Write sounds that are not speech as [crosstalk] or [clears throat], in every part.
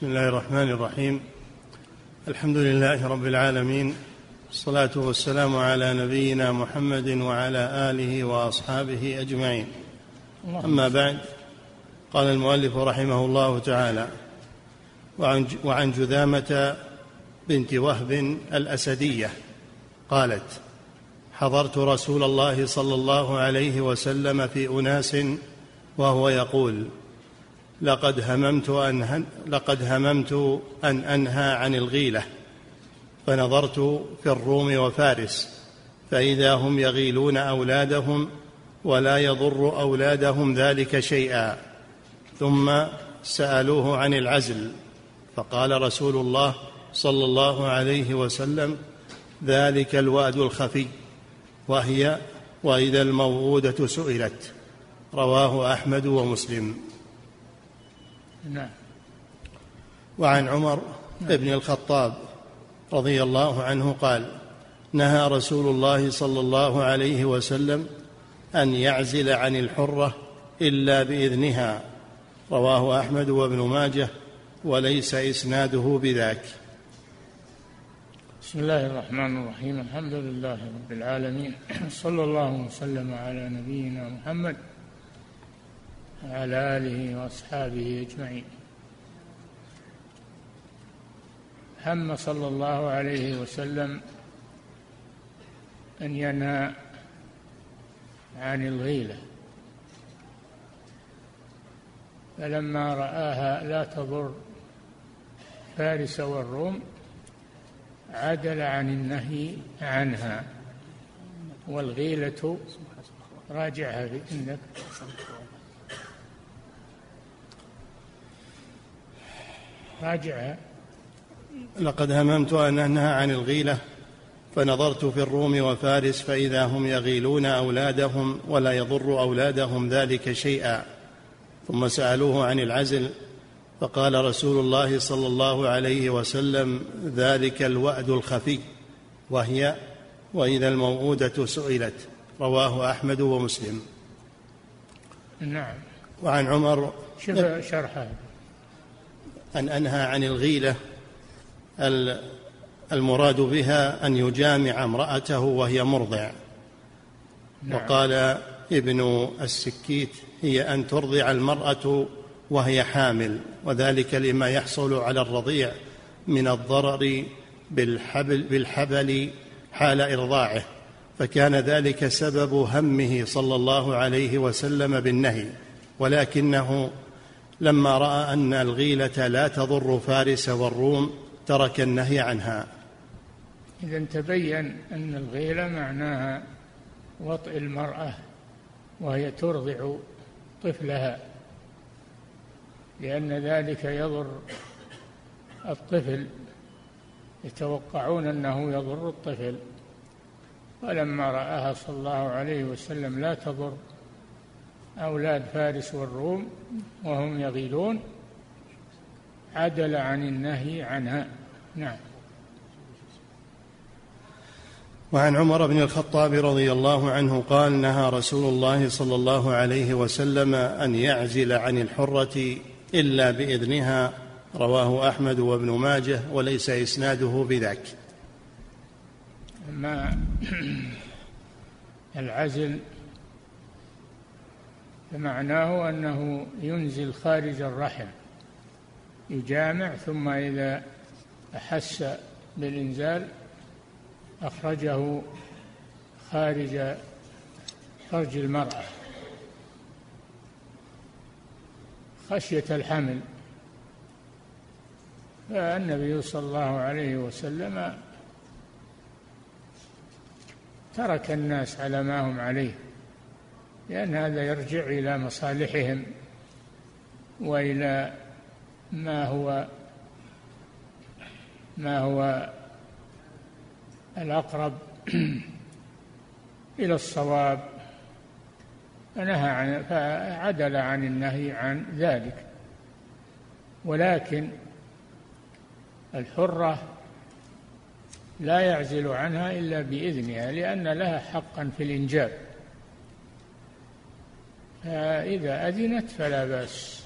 بسم الله الرحمن الرحيم. الحمد لله رب العالمين. الصلاة والسلام على نبينا محمد وعلى آله وأصحابه أجمعين. أما بعد قال المؤلف رحمه الله تعالى وعن جذامة بنت وهب الأسدية قالت حضرت رسول الله صلى الله عليه وسلم في أناس وهو يقول لقد هممت أن لقد هممت أن أنهى عن الغيلة فنظرت في الروم وفارس فإذا هم يغيلون أولادهم ولا يضر أولادهم ذلك شيئا. ثم سألوه عن العزل فقال رسول الله صلى الله عليه وسلم ذلك الواد الخفي وهي وإذا الموءودة سئلت. رواه أحمد ومسلم. نعم. وعن عمر بن الخطاب رضي الله عنه قال نهى رسول الله صلى الله عليه وسلم أن يعزل عن الحرة إلا بإذنها رواه أحمد وابن ماجه وليس إسناده بذاك. بسم الله الرحمن الرحيم الحمد لله رب العالمين صلى الله وسلم على نبينا محمد وعلى آله وأصحابه أجمعين. هم صلى الله عليه وسلم أن ينهى عن الغيلة. فلما رآها لا تضر فارس والروم عدل عن النهي عنها والغيلة راجعها عندك راجعها. لقد هممت أن أنهى عن الغيلة فنظرت في الروم وفارس فإذا هم يغيلون أولادهم ولا يضر أولادهم ذلك شيئا. ثم سألوه عن العزل فقال رسول الله صلى الله عليه وسلم ذلك الوأد الخفي وهي وإذا الموءودة سئلت رواه أحمد ومسلم. نعم. وعن عمر شوف شرحه. أن أنهى عن الغيلة المراد بها أن يجامع امرأته وهي مرضع نعم. وقال ابن السكيت هي أن ترضع المرأة وهي حامل وذلك لما يحصل على الرضيع من الضرر بالحبل, بالحبل حال إرضاعه فكان ذلك سبب همه صلى الله عليه وسلم بالنهي ولكنه لما رأى أن الغيلة لا تضر فارس والروم ترك النهي عنها. إذا تبين أن الغيلة معناها وطئ المرأة وهي ترضع طفلها لأن ذلك يضر الطفل. يتوقعون أنه يضر الطفل. ولما رآها صلى الله عليه وسلم لا تضر أولاد فارس والروم وهم يغيلون. عدل عن النهي عنها. نعم. وعن عمر بن الخطاب رضي الله عنه قال نهى رسول الله صلى الله عليه وسلم أن يعزل عن الحرة إلا بإذنها. رواه أحمد وابن ماجه وليس إسناده بذاك. أما [clears throat] العزل فمعناه أنه ينزل خارج الرحم يجامع ثم إذا أحس بالإنزال أخرجه خارج فرج المرأة. خشية الحمل. فالنبي صلى الله عليه وسلم ترك الناس على ما هم عليه. لأن هذا يرجع إلى مصالحهم وإلى ما هو ما هو الأقرب إلى الصواب. فنهى عن فعدل عن النهي عن ذلك. ولكن الحرة لا يعزل عنها إلا بإذنها لأن لها حقا في الإنجاب. فإذا أذنت فلا بأس.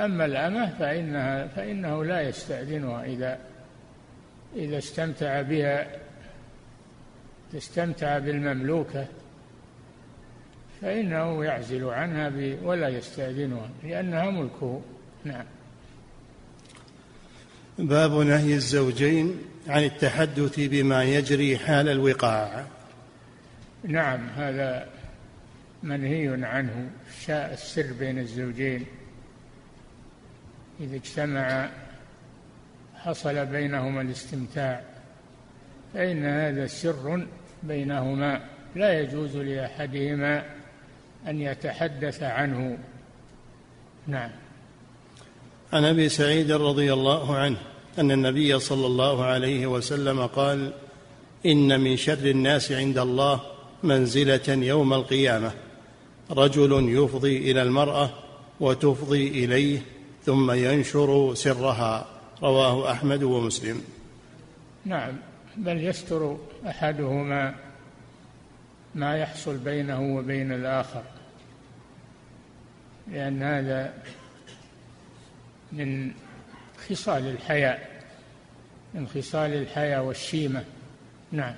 أما الأمة فإنها فإنه لا يستأذنها إذا إذا استمتع بها استمتع بالمملوكة فإنه يعزل عنها ولا يستأذنها لأنها ملكه. نعم. باب نهي الزوجين عن التحدث بما يجري حال الوقاع. نعم هذا منهي عنه شاء السر بين الزوجين. إذا اجتمع حصل بينهما الاستمتاع فإن هذا سر بينهما. لا يجوز لأحدهما أن يتحدث عنه. نعم. عن أبي سعيد رضي الله عنه أن النبي صلى الله عليه وسلم قال إن من شر الناس عند الله منزلة يوم القيامة. رجل يفضي إلى المرأة وتفضي إليه ثم ينشر سرها. رواه أحمد ومسلم. نعم بل يستر أحدهما ما يحصل بينه وبين الآخر لأن هذا من خصال الحياء من خصال الحياء والشيمة. نعم.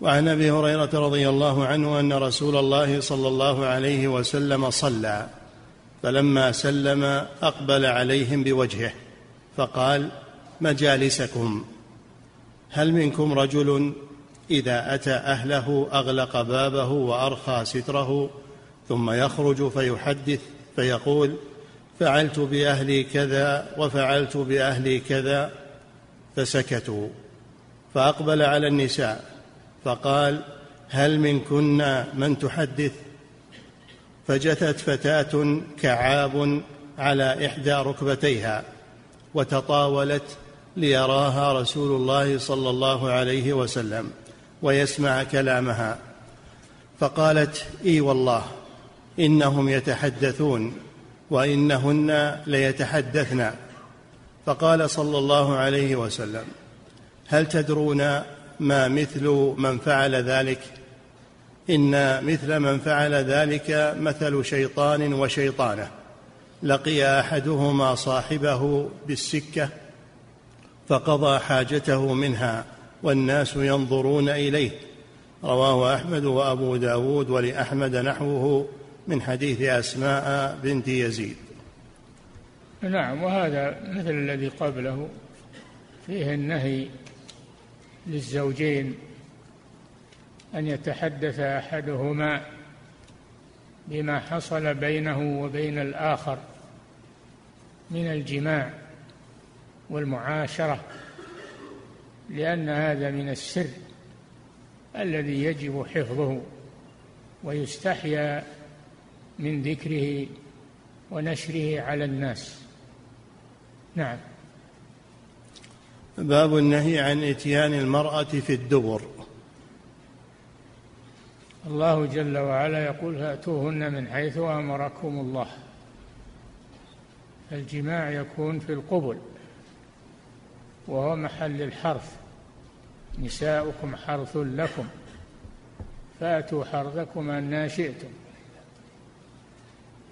وعن أبي هريرة رضي الله عنه أن رسول الله صلى الله عليه وسلم صلى فلما سلم أقبل عليهم بوجهه فقال مجالسكم هل منكم رجل إذا أتى أهله أغلق بابه وأرخى ستره ثم يخرج فيحدث فيقول فعلت بأهلي كذا وفعلت بأهلي كذا فسكتوا فأقبل على النساء فقال هل منكن من تحدث؟ فجثت فتاة كعاب على إحدى ركبتيها وتطاولت ليراها رسول الله صلى الله عليه وسلم ويسمع كلامها. فقالت إي والله إنهم يتحدثون وإنهن ليتحدثن. فقال صلى الله عليه وسلم هل تدرون ما مثل من فعل ذلك. إن مثل من فعل ذلك مثل شيطان وشيطانة. لقي أحدهما صاحبه بالسكة فقضى حاجته منها والناس ينظرون إليه. رواه أحمد وأبو داود ولأحمد نحوه من حديث أسماء بنت يزيد. نعم وهذا مثل الذي قبله. فيه النهي للزوجين أن يتحدث أحدهما بما حصل بينه وبين الآخر من الجماع والمعاشرة لأن هذا من السر الذي يجب حفظه ويستحيا من ذكره ونشره على الناس. نعم. باب النهي عن إتيان المرأة في الدبر. الله جل وعلا يقول فأتوهن من حيث أمركم الله. الجماع يكون في القبل وهو محل الحرث. نساؤكم حرث لكم. فأتوا حرثكم أن شئتم.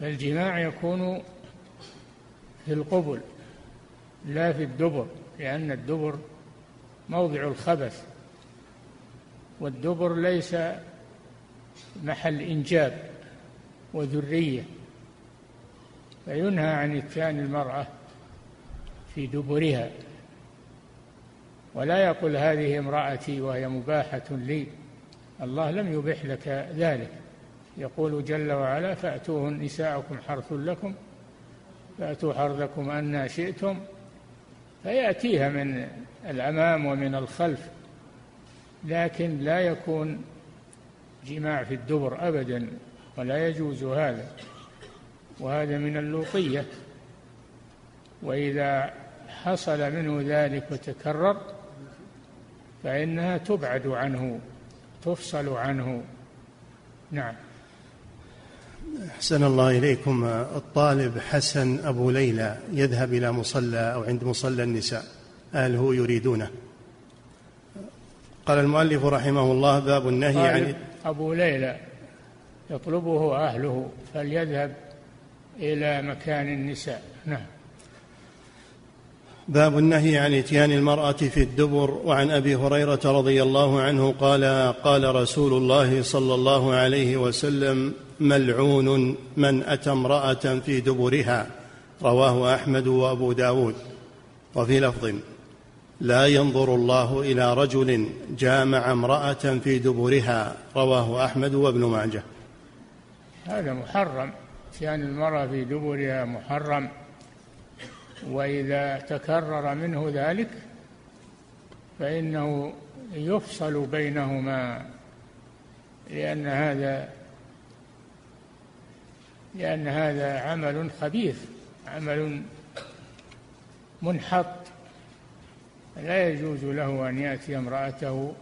فالجماع يكون في القبل لا في الدبر. لأن الدبر موضع الخبث والدبر ليس محل إنجاب وذرية فينهى عن إتيان المرأة في دبرها. ولا يقول هذه امرأتي وهي مباحة لي الله لم يبح لك ذلك. يقول جل وعلا فأتوه نساءكم حرث لكم فأتوا حرثكم أن شئتم فيأتيها من الأمام ومن الخلف لكن لا يكون جماع في الدبر أبدا ولا يجوز هذا. وهذا من اللوطية. وإذا حصل منه ذلك وتكرر فإنها تبعد عنه تفصل عنه. نعم. أحسن الله إليكم الطالب حسن أبو ليلى يذهب إلى مصلى أو عند مصلى النساء أهله يريدونه. قال المؤلف رحمه الله باب النهي عن أبو ليلى يطلبه أهله فليذهب إلى مكان النساء. نعم. باب النهي عن إتيان المرأة في الدبر وعن أبي هريرة رضي الله عنه قال قال رسول الله صلى الله عليه وسلم ملعون من أتى امرأة في دبرها رواه أحمد وأبو داود. وفي لفظ لا ينظر الله إلى رجل جامع امرأة في دبرها رواه أحمد وابن ماجه. هذا محرم. اتيان المرأة في دبرها محرم. وإذا تكرر منه ذلك فإنه يفصل بينهما لأن هذا لأن هذا عمل خبيث عمل منحط. لا يجوز له أن يأتي امرأته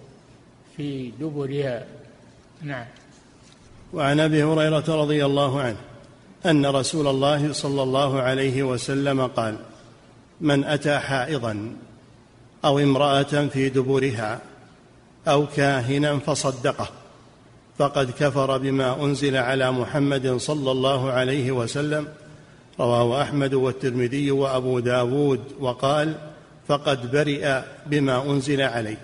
في دبرها. نعم. وعن أبي هريرة رضي الله عنه أن رسول الله صلى الله عليه وسلم قال من أتى حائضا أو امرأة في دبرها أو كاهنا فصدقه. فقد كفر بما أنزل على محمد صلى الله عليه وسلم. رواه أحمد والترمذي وأبو داود وقال فقد برئ بما أنزل عليه.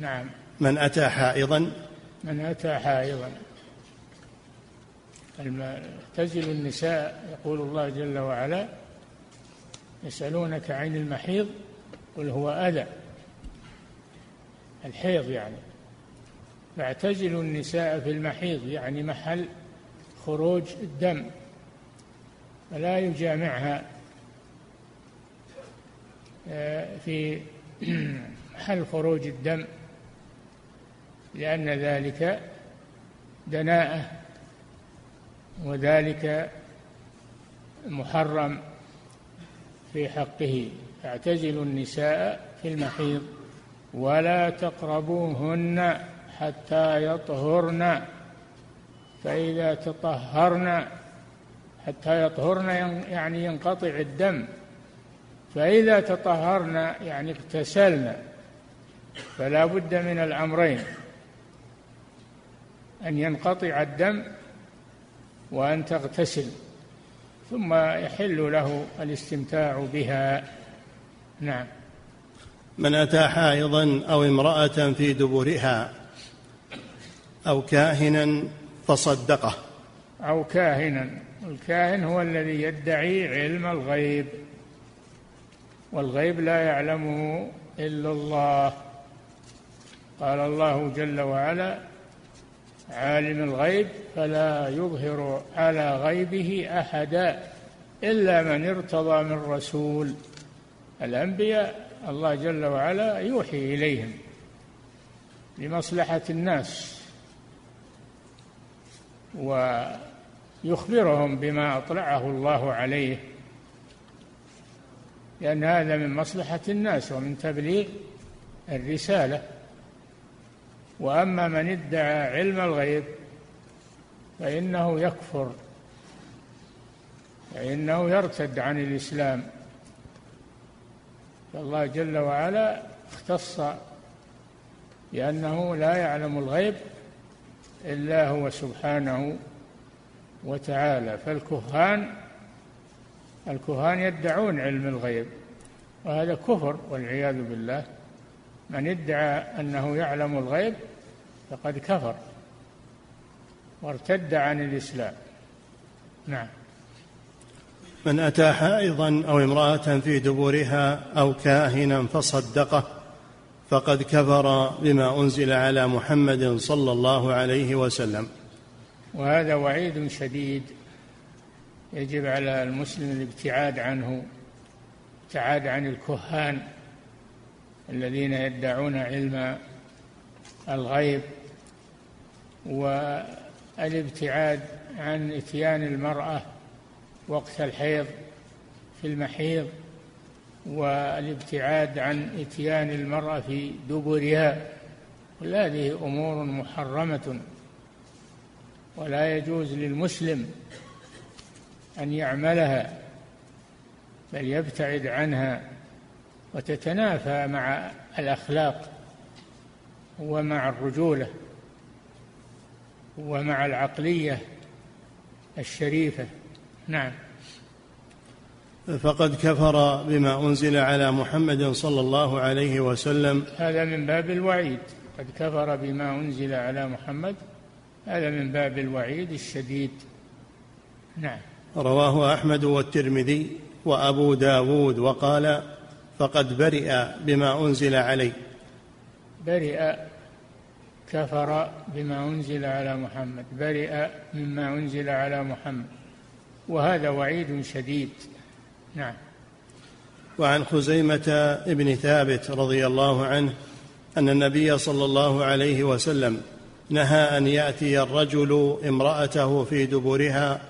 نعم. من أتى حائضا؟ من أتى حائضا. اعتزلوا النساء يقول الله جل وعلا يسألونك عن المحيض قل هو أذى. الحيض يعني. فاعتزلوا النساء في المحيض يعني محل خروج الدم فلا يجامعها. آه، في [clears throat] محل خروج الدم لأن ذلك دناءة وذلك محرم في حقه. فاعتزلوا النساء في المحيض ولا تقربوهن. حتى يطهرن. فإذا تطهرن حتى يطهرن يعني ينقطع الدم. فإذا تطهرن يعني اغتسلن. فلا بد من الأمرين أن ينقطع الدم وأن تغتسل ثم يحل له الاستمتاع بها. نعم. من أتى حائضا أو امرأة في دبرها أو كاهنا فصدقه. أو كاهنا. الكاهن هو الذي يدعي علم الغيب. والغيب لا يعلمه إلا الله. قال الله جل وعلا عالم الغيب فلا يظهر على غيبه أحدا إلا من ارتضى من رسول. الأنبياء الله جل وعلا يوحي إليهم لمصلحة الناس. ويخبرهم بما أطلعه الله عليه لأن هذا من مصلحة الناس ومن تبليغ الرسالة. وأما من ادعى علم الغيب فإنه يكفر فإنه يرتد عن الإسلام. فالله جل وعلا اختص بأنه لا يعلم الغيب الا هو سبحانه وتعالى. فالكهان الكهان يدعون علم الغيب وهذا كفر والعياذ بالله. من ادعى أنه يعلم الغيب فقد كفر وارتد عن الإسلام. نعم. من اتى حائضا أو امرأة في دبرها أو كاهنا فصدقه. فقد كفر بما أنزل على محمد صلى الله عليه وسلم. وهذا وعيد شديد يجب على المسلم الابتعاد عنه ابتعاد عن الكهان الذين يدعون علم الغيب والابتعاد عن إتيان المرأة وقت الحيض في المحيض. والابتعاد عن إتيان المرأة في دبرها كل هذه أمور محرمة. ولا يجوز للمسلم أن يعملها بل يبتعد عنها وتتنافى مع الأخلاق ومع الرجولة ومع العقلية الشريفة. نعم. فقد كفر بما أنزل على محمد صلى الله عليه وسلم. هذا من باب الوعيد. قد كفر بما أنزل على محمد. هذا من باب الوعيد الشديد. نعم. رواه أحمد والترمذي وأبو داود وقال فقد برئ بما أنزل عليه. برئ كفر بما أنزل على محمد. برئ مما أنزل على محمد. وهذا وعيد شديد. نعم. وعن خزيمة ابن ثابت رضي الله عنه أن النبي صلى الله عليه وسلم نهى أن يأتي الرجل امرأته في دبرها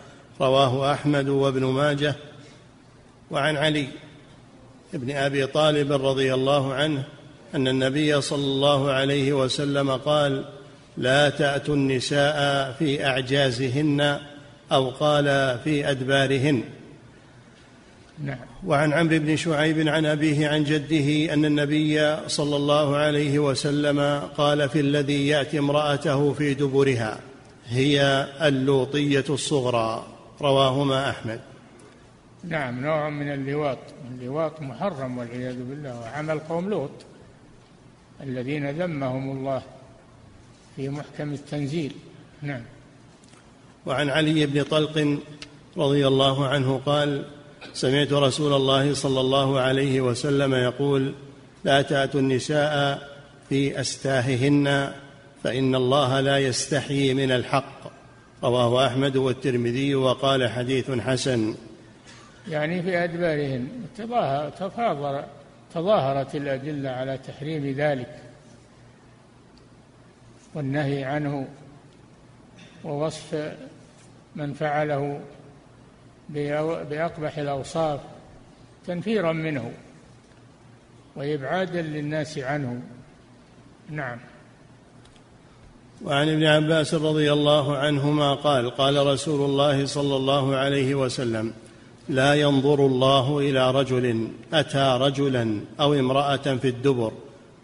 رواه أحمد وابن ماجه. وعن علي بن أبي طالب رضي الله عنه أن النبي صلى الله عليه وسلم قال لا تأتوا النساء في أعجازهن أو قال في أدبارهن نعم. وعن عمرو بن شعيب عن أبيه عن جده أن النبي صلى الله عليه وسلم قال في الذي يأتي امرأته في دبرها هي اللوطية الصغرى. رواهما أحمد. نعم نوع من اللواط. اللواط محرم والعياذ بالله وعمل قوم لوط الذين ذمهم الله في محكم التنزيل. نعم. وعن علي بن طلق رضي الله عنه قال سمعت رسول الله صلى الله عليه وسلم يقول لا تأتوا النساء في أستاههن فإن الله لا يستحيي من الحق. رواه أحمد والترمذي وقال حديث حسن. يعني في ادبارهن تفاضل تظاهرت الأدلة على تحريم ذلك والنهي عنه ووصف من فعله بأقبح الأوصاف تنفيرا منه وإبعادا للناس عنه. نعم. وعن ابن عباس رضي الله عنهما قال قال رسول الله صلى الله عليه وسلم لا ينظر الله إلى رجل أتى رجلا أو امرأة في الدبر.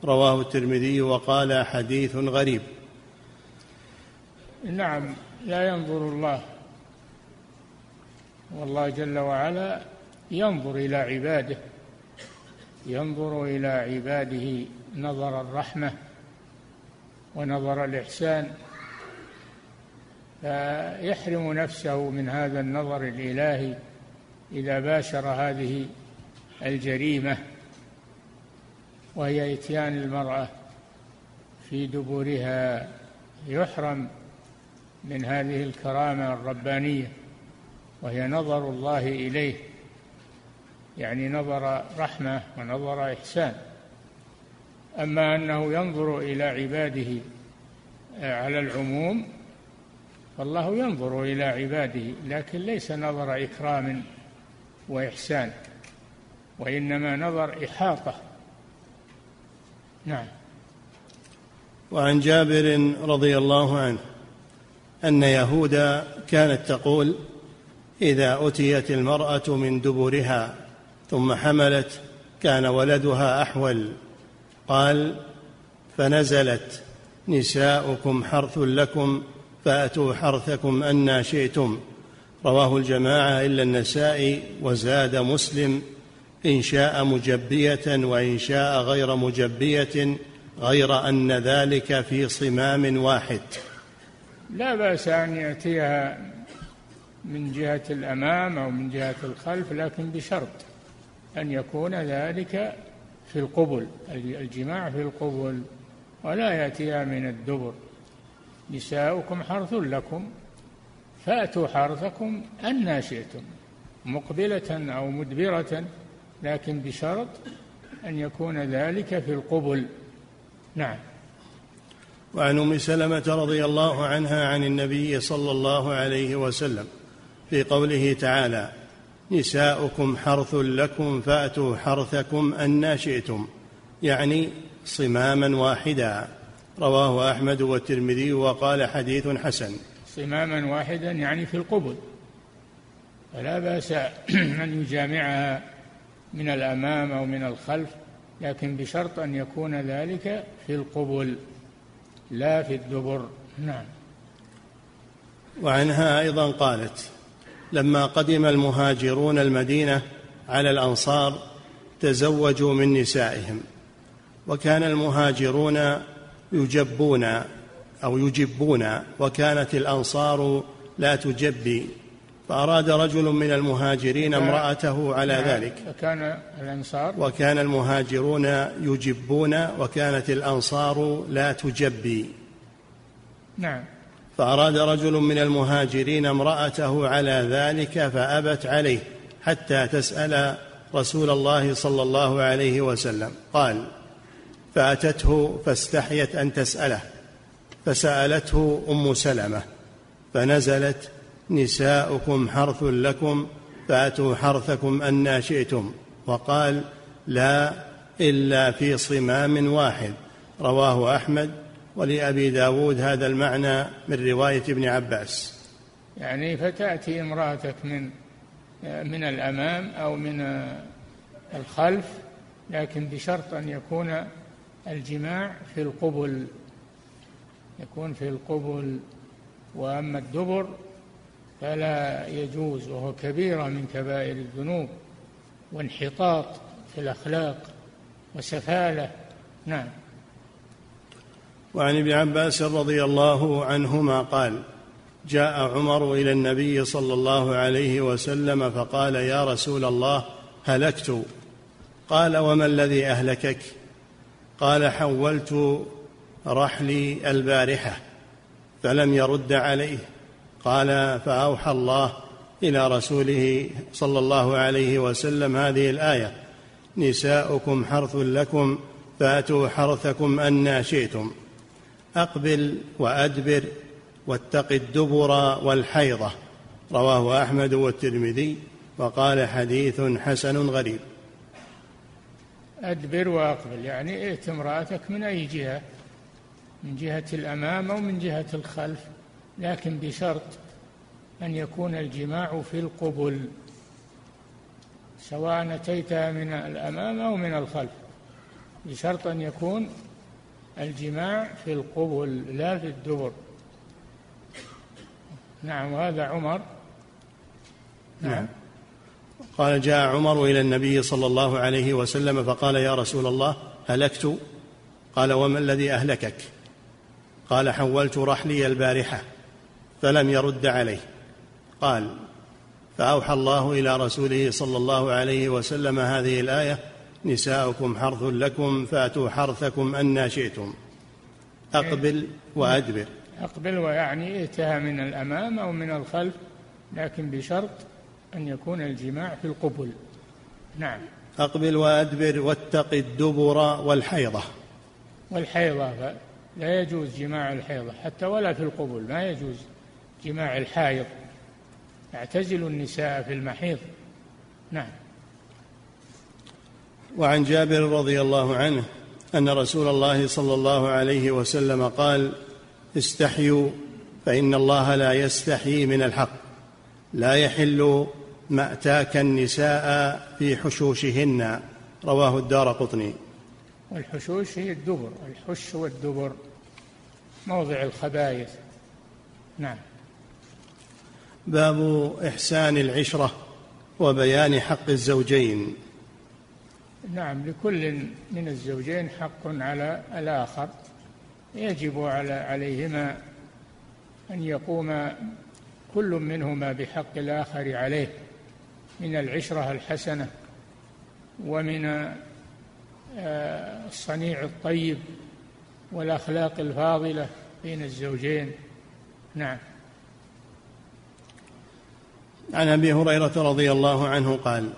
رواه الترمذي وقال حديث غريب. نعم لا ينظر الله. والله جل وعلا ينظر إلى عباده ينظر إلى عباده نظر الرحمة ونظر الإحسان. فيحرم نفسه من هذا النظر الإلهي إذا باشر هذه الجريمة وهي إتيان المرأة في دبورها. يحرم من هذه الكرامة الربانية. وهي نظر الله إليه يعني نظر رحمة ونظر إحسان. أما أنه ينظر إلى عباده آه، على العموم فالله ينظر إلى عباده لكن ليس نظر إكرام وإحسان وإنما نظر إحاطة. نعم. وعن جابر رضي الله عنه أن يهود كانت تقول إذا أتيت المرأة من دبرها ثم حملت كان ولدها أحول. قال فنزلت نساؤكم حرث لكم فأتوا حرثكم أنا شئتم. رواه الجماعة إلا النسائي وزاد مسلم إن شاء مجبية وإن شاء غير مجبية غير أن ذلك في صمام واحد. لا بأس أن يأتيها من جهة الأمام أو من جهة الخلف لكن بشرط أن يكون ذلك في القبل الجماع في القبل ولا يأتيها من الدبر. نساؤكم حرث لكم فأتوا حرثكم أن شئتم مقبلة أو مدبرة لكن بشرط أن يكون ذلك في القبل. نعم. وعن أم سلمة رضي الله عنها عن النبي صلى الله عليه وسلم في قوله تعالى نساؤكم حرث لكم فأتوا حرثكم أنا شئتم يعني صماما واحدا. رواه أحمد والترمذي وقال حديث حسن. صماما واحدا يعني في القبل. فلا بأس [clears throat] أن يجامعها من الأمام أو من الخلف لكن بشرط أن يكون ذلك في القبل لا في الدبر. نعم. وعنها أيضا قالت لما قدم المهاجرون المدينة على الأنصار تزوجوا من نسائهم وكان المهاجرون يجبون أو يجبون وكانت الأنصار لا تجبي فأراد رجل من المهاجرين امرأته على نعم. ذلك. وكان الأنصار وكان المهاجرون يجبون وكانت الأنصار لا تجبي. نعم. فأراد رجل من المهاجرين امرأته على ذلك فأبت عليه حتى تسأل رسول الله صلى الله عليه وسلم. قال فأتته فاستحيت أن تسأله فسألته أم سلمة فنزلت نساؤكم حرث لكم فأتوا حرثكم أنا شئتم. وقال لا إلا في صمام واحد رواه أحمد ولأبي داود هذا المعنى من رواية ابن عباس. يعني فتأتي امرأتك من من الأمام أو من الخلف لكن بشرط أن يكون الجماع في القبل يكون في القبل. وأما الدبر فلا يجوز وهو كبيرة من كبائر الذنوب وانحطاط في الأخلاق وسفالة. نعم. وعن ابن عباس رضي الله عنهما قال جاء عمر إلى النبي صلى الله عليه وسلم فقال يا رسول الله هلكت. قال وما الذي أهلكك؟ قال حولت رحلي البارحة فلم يرد عليه. قال فأوحى الله إلى رسوله صلى الله عليه وسلم هذه الآية نساؤكم حرث لكم فأتوا حرثكم أنا شئتم. أقبل وأدبر واتق الدبر والحيضة. رواه أحمد والترمذي وقال حديث حسن غريب. أدبر وأقبل يعني ائت امرأتك من أي جهة؟ من جهة الأمام أو من جهة الخلف؟ لكن بشرط أن يكون الجماع في القبل سواء أتيتها من الأمام أو من الخلف. بشرط أن يكون الجماع في القبل لا في الدبر. نعم وهذا عمر. نعم, نعم. قال جاء عمر إلى النبي صلى الله عليه وسلم فقال يا رسول الله هلكت؟ قال وما الذي أهلكك؟ قال حولت رحلي البارحة فلم يرد عليه. قال فأوحى الله إلى رسوله صلى الله عليه وسلم هذه الآية نساؤكم حرث لكم فأتوا حرثكم أنا شئتم. أقبل وأدبر. أقبل ويعني ائتها من الأمام أو من الخلف لكن بشرط أن يكون الجماع في القبل. نعم. أقبل وأدبر واتق الدبر والحيضة. والحيضة لا يجوز جماع الحيضة حتى ولا في القبل ما يجوز جماع الحائض. اعتزلوا النساء في المحيض. نعم. وعن جابر رضي الله عنه أن رسول الله صلى الله عليه وسلم قال استحيوا فإن الله لا يستحيي من الحق لا يحل مأتاك النساء في حشوشهن. رواه الدار قطني. والحشوش هي الدبر الحش والدبر موضع الخبائث نعم. باب إحسان العشرة وبيان حق الزوجين. نعم لكل من الزوجين حق على الآخر. يجب على عليهما أن يقوم كل منهما بحق الآخر عليه من العشرة الحسنة ومن آه، الصنيع الطيب والأخلاق الفاضلة بين الزوجين. نعم. عن أبي هريرة رضي الله عنه قال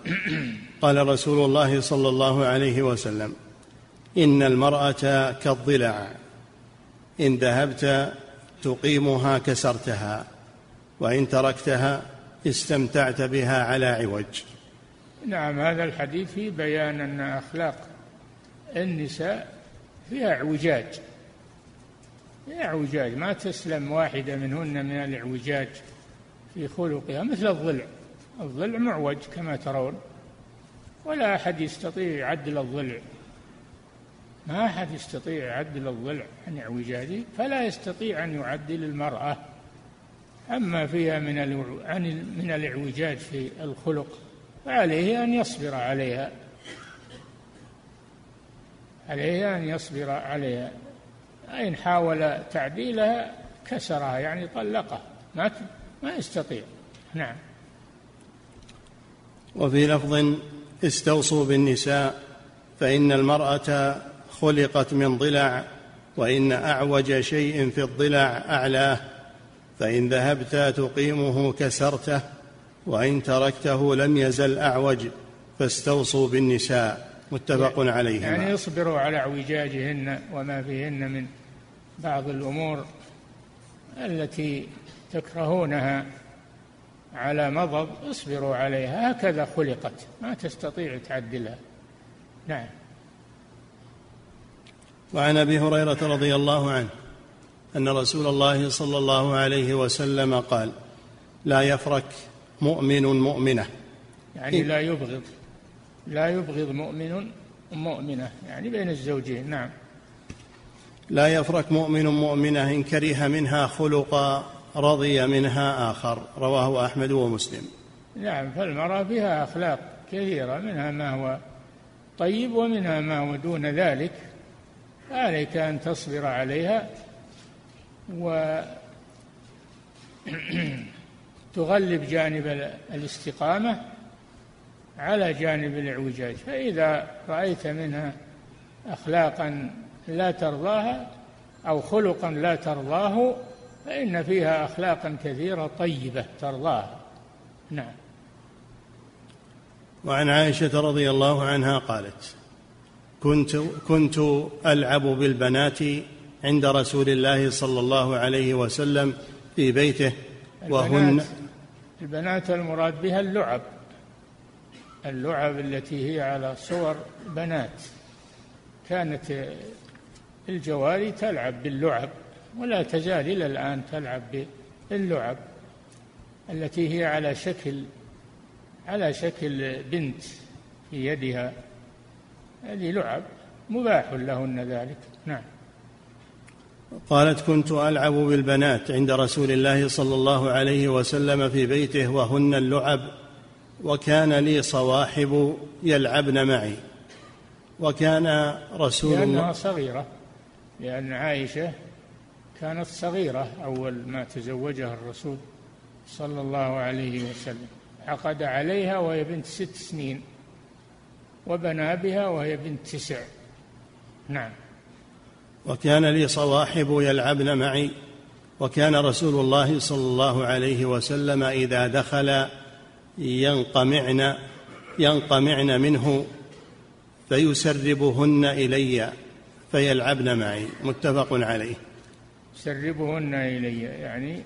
قال رسول الله صلى الله عليه وسلم إن المرأة كالضلع إن ذهبت تقيمها كسرتها وإن تركتها استمتعت بها على عوج. نعم هذا الحديث في بيان أن أخلاق النساء فيها اعوجاج. فيها اعوجاج. ما تسلم واحدة منهن من الاعوجاج. في خلقها مثل الضلع الضلع معوج كما ترون. ولا أحد يستطيع يعدل الضلع ما أحد يستطيع يعدل الضلع عن اعوجاجه فلا يستطيع أن يعدل المرأة. أما فيها من عن من الإعوجاج في الخلق فعليه أن يصبر عليها. عليه أن يصبر عليها. إن حاول تعديلها كسرها يعني طلقها. ما ما يستطيع. نعم. وفي لفظ استوصوا بالنساء فإن المرأة خلقت من ضلع وإن أعوج شيء في الضلع أعلاه فإن ذهبت تقيمه كسرته وإن تركته لم يزل أعوج فاستوصوا بالنساء. متفق عليه يعني يصبروا على اعوجاجهن وما فيهن من بعض الأمور التي تكرهونها على مضض اصبروا عليها هكذا خلقت. ما تستطيع تعدلها. نعم. وعن أبي هريرة رضي الله عنه أن رسول الله صلى الله عليه وسلم قال لا يفرك مؤمن مؤمنة. يعني لا يبغض لا يبغض مؤمن مؤمنة يعني بين الزوجين. نعم. لا يفرك مؤمن مؤمنة إن كره منها خلقا. رضي منها آخر رواه أحمد ومسلم. نعم فالمرأة فيها أخلاق كثيرة منها ما هو طيب ومنها ما هو دون ذلك. عليك أن تصبر عليها و [clears throat] تغلب جانب الاستقامة على جانب الإعوجاج. فإذا رأيت منها أخلاقا لا ترضاها أو خلقا لا ترضاه فإن فيها أخلاقا كثيرة طيبة ترضاها نعم. وعن عائشة رضي الله عنها قالت كنت كنت ألعب بالبنات عند رسول الله صلى الله عليه وسلم في بيته وهن البنات المراد بها اللعب اللعب التي هي على صور بنات. كانت الجواري تلعب باللعب. ولا تزال إلى الآن تلعب باللعب التي هي على شكل على شكل بنت في يدها. هذه لعب مباح لهن ذلك. نعم. قالت كنت ألعب بالبنات عند رسول الله صلى الله عليه وسلم في بيته وهن اللعب وكان لي صواحب يلعبن معي وكان رسول الله لأنها صغيرة لأن عائشة كانت صغيرة أول ما تزوجها الرسول صلى الله عليه وسلم. عقد عليها وهي بنت ست سنين وبنى بها وهي بنت تسع. نعم. وكان لي صواحب يلعبن معي وكان رسول الله صلى الله عليه وسلم إذا دخل ينقمعن ينقمعن منه فيسربهن إلي فيلعبن معي. متفق عليه. يسربهن إلي يعني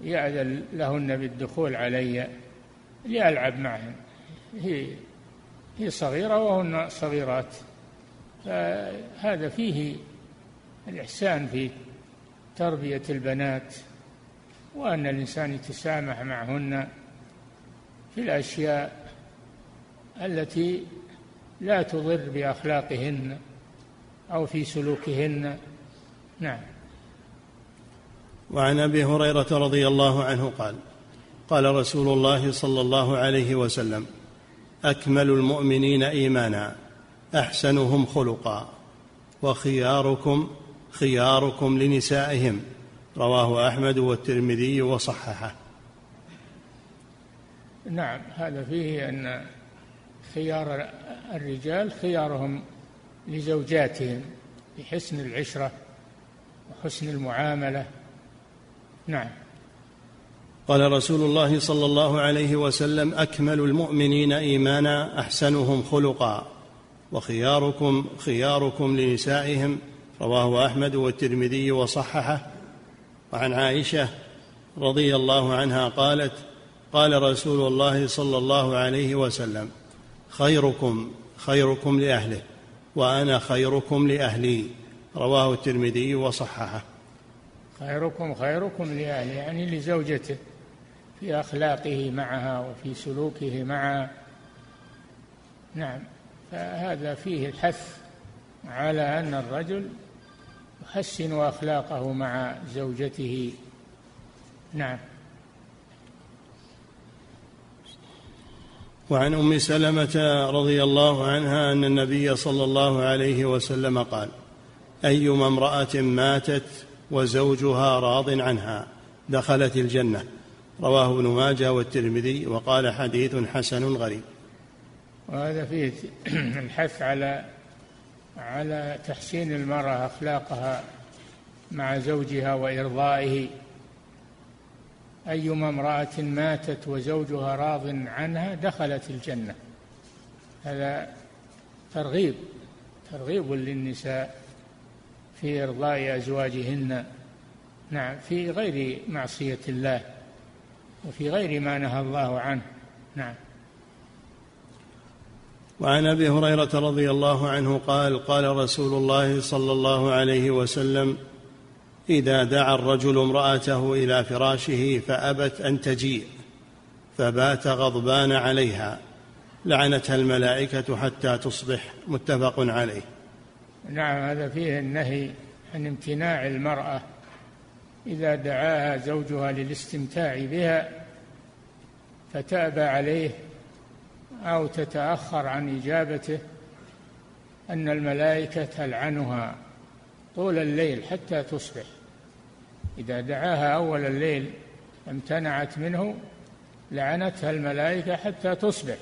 يأذن لهن بالدخول علي لألعب معهن هي هي صغيرة وهن صغيرات. فهذا فيه الإحسان في تربية البنات وأن الإنسان يتسامح معهن في الأشياء التي لا تضر بأخلاقهن أو في سلوكهن. نعم. وعن أبي هريرة رضي الله عنه قال قال رسول الله صلى الله عليه وسلم أكمل المؤمنين إيمانا أحسنهم خلقا وخياركم خياركم لنسائهم رواه أحمد والترمذي وصححه. نعم هذا فيه أن خيار الرجال خيارهم لزوجاتهم بحسن العشرة وحسن المعاملة نعم. قال رسول الله صلى الله عليه وسلم أكمل المؤمنين إيمانا أحسنهم خلقا وخياركم خياركم لنسائهم رواه أحمد والترمذي وصححه. وعن عائشة رضي الله عنها قالت قال رسول الله صلى الله عليه وسلم خيركم خيركم لأهله وأنا خيركم لأهلي رواه الترمذي وصححه. خيركم خيركم لأهله يعني لزوجته في أخلاقه معها وفي سلوكه معها. نعم فهذا فيه الحث على أن الرجل يحسن أخلاقه مع زوجته. نعم. وعن أم سلمة رضي الله عنها أن النبي صلى الله عليه وسلم قال أيما امرأة ماتت وزوجها راض عنها دخلت الجنة. رواه ابن ماجه والترمذي وقال حديث حسن غريب. وهذا فيه [clears throat] الحث على على تحسين المرأة أخلاقها مع زوجها وإرضائه. أيما امرأة ماتت وزوجها راض عنها دخلت الجنة. هذا ترغيب ترغيب للنساء. في إرضاء أزواجهن نعم في غير معصية الله وفي غير ما نهى الله عنه نعم. وعن أبي هريرة رضي الله عنه قال قال رسول الله صلى الله عليه وسلم إذا دعا الرجل امرأته إلى فراشه فأبت أن تجيء فبات غضبان عليها لعنتها الملائكة حتى تصبح متفق عليه. نعم هذا فيه النهي عن امتناع المرأة. إذا دعاها زوجها للاستمتاع بها فتأبى عليه أو تتأخر عن إجابته أن الملائكة تلعنها طول الليل حتى تصبح. إذا دعاها أول الليل امتنعت منه لعنتها الملائكة حتى تصبح.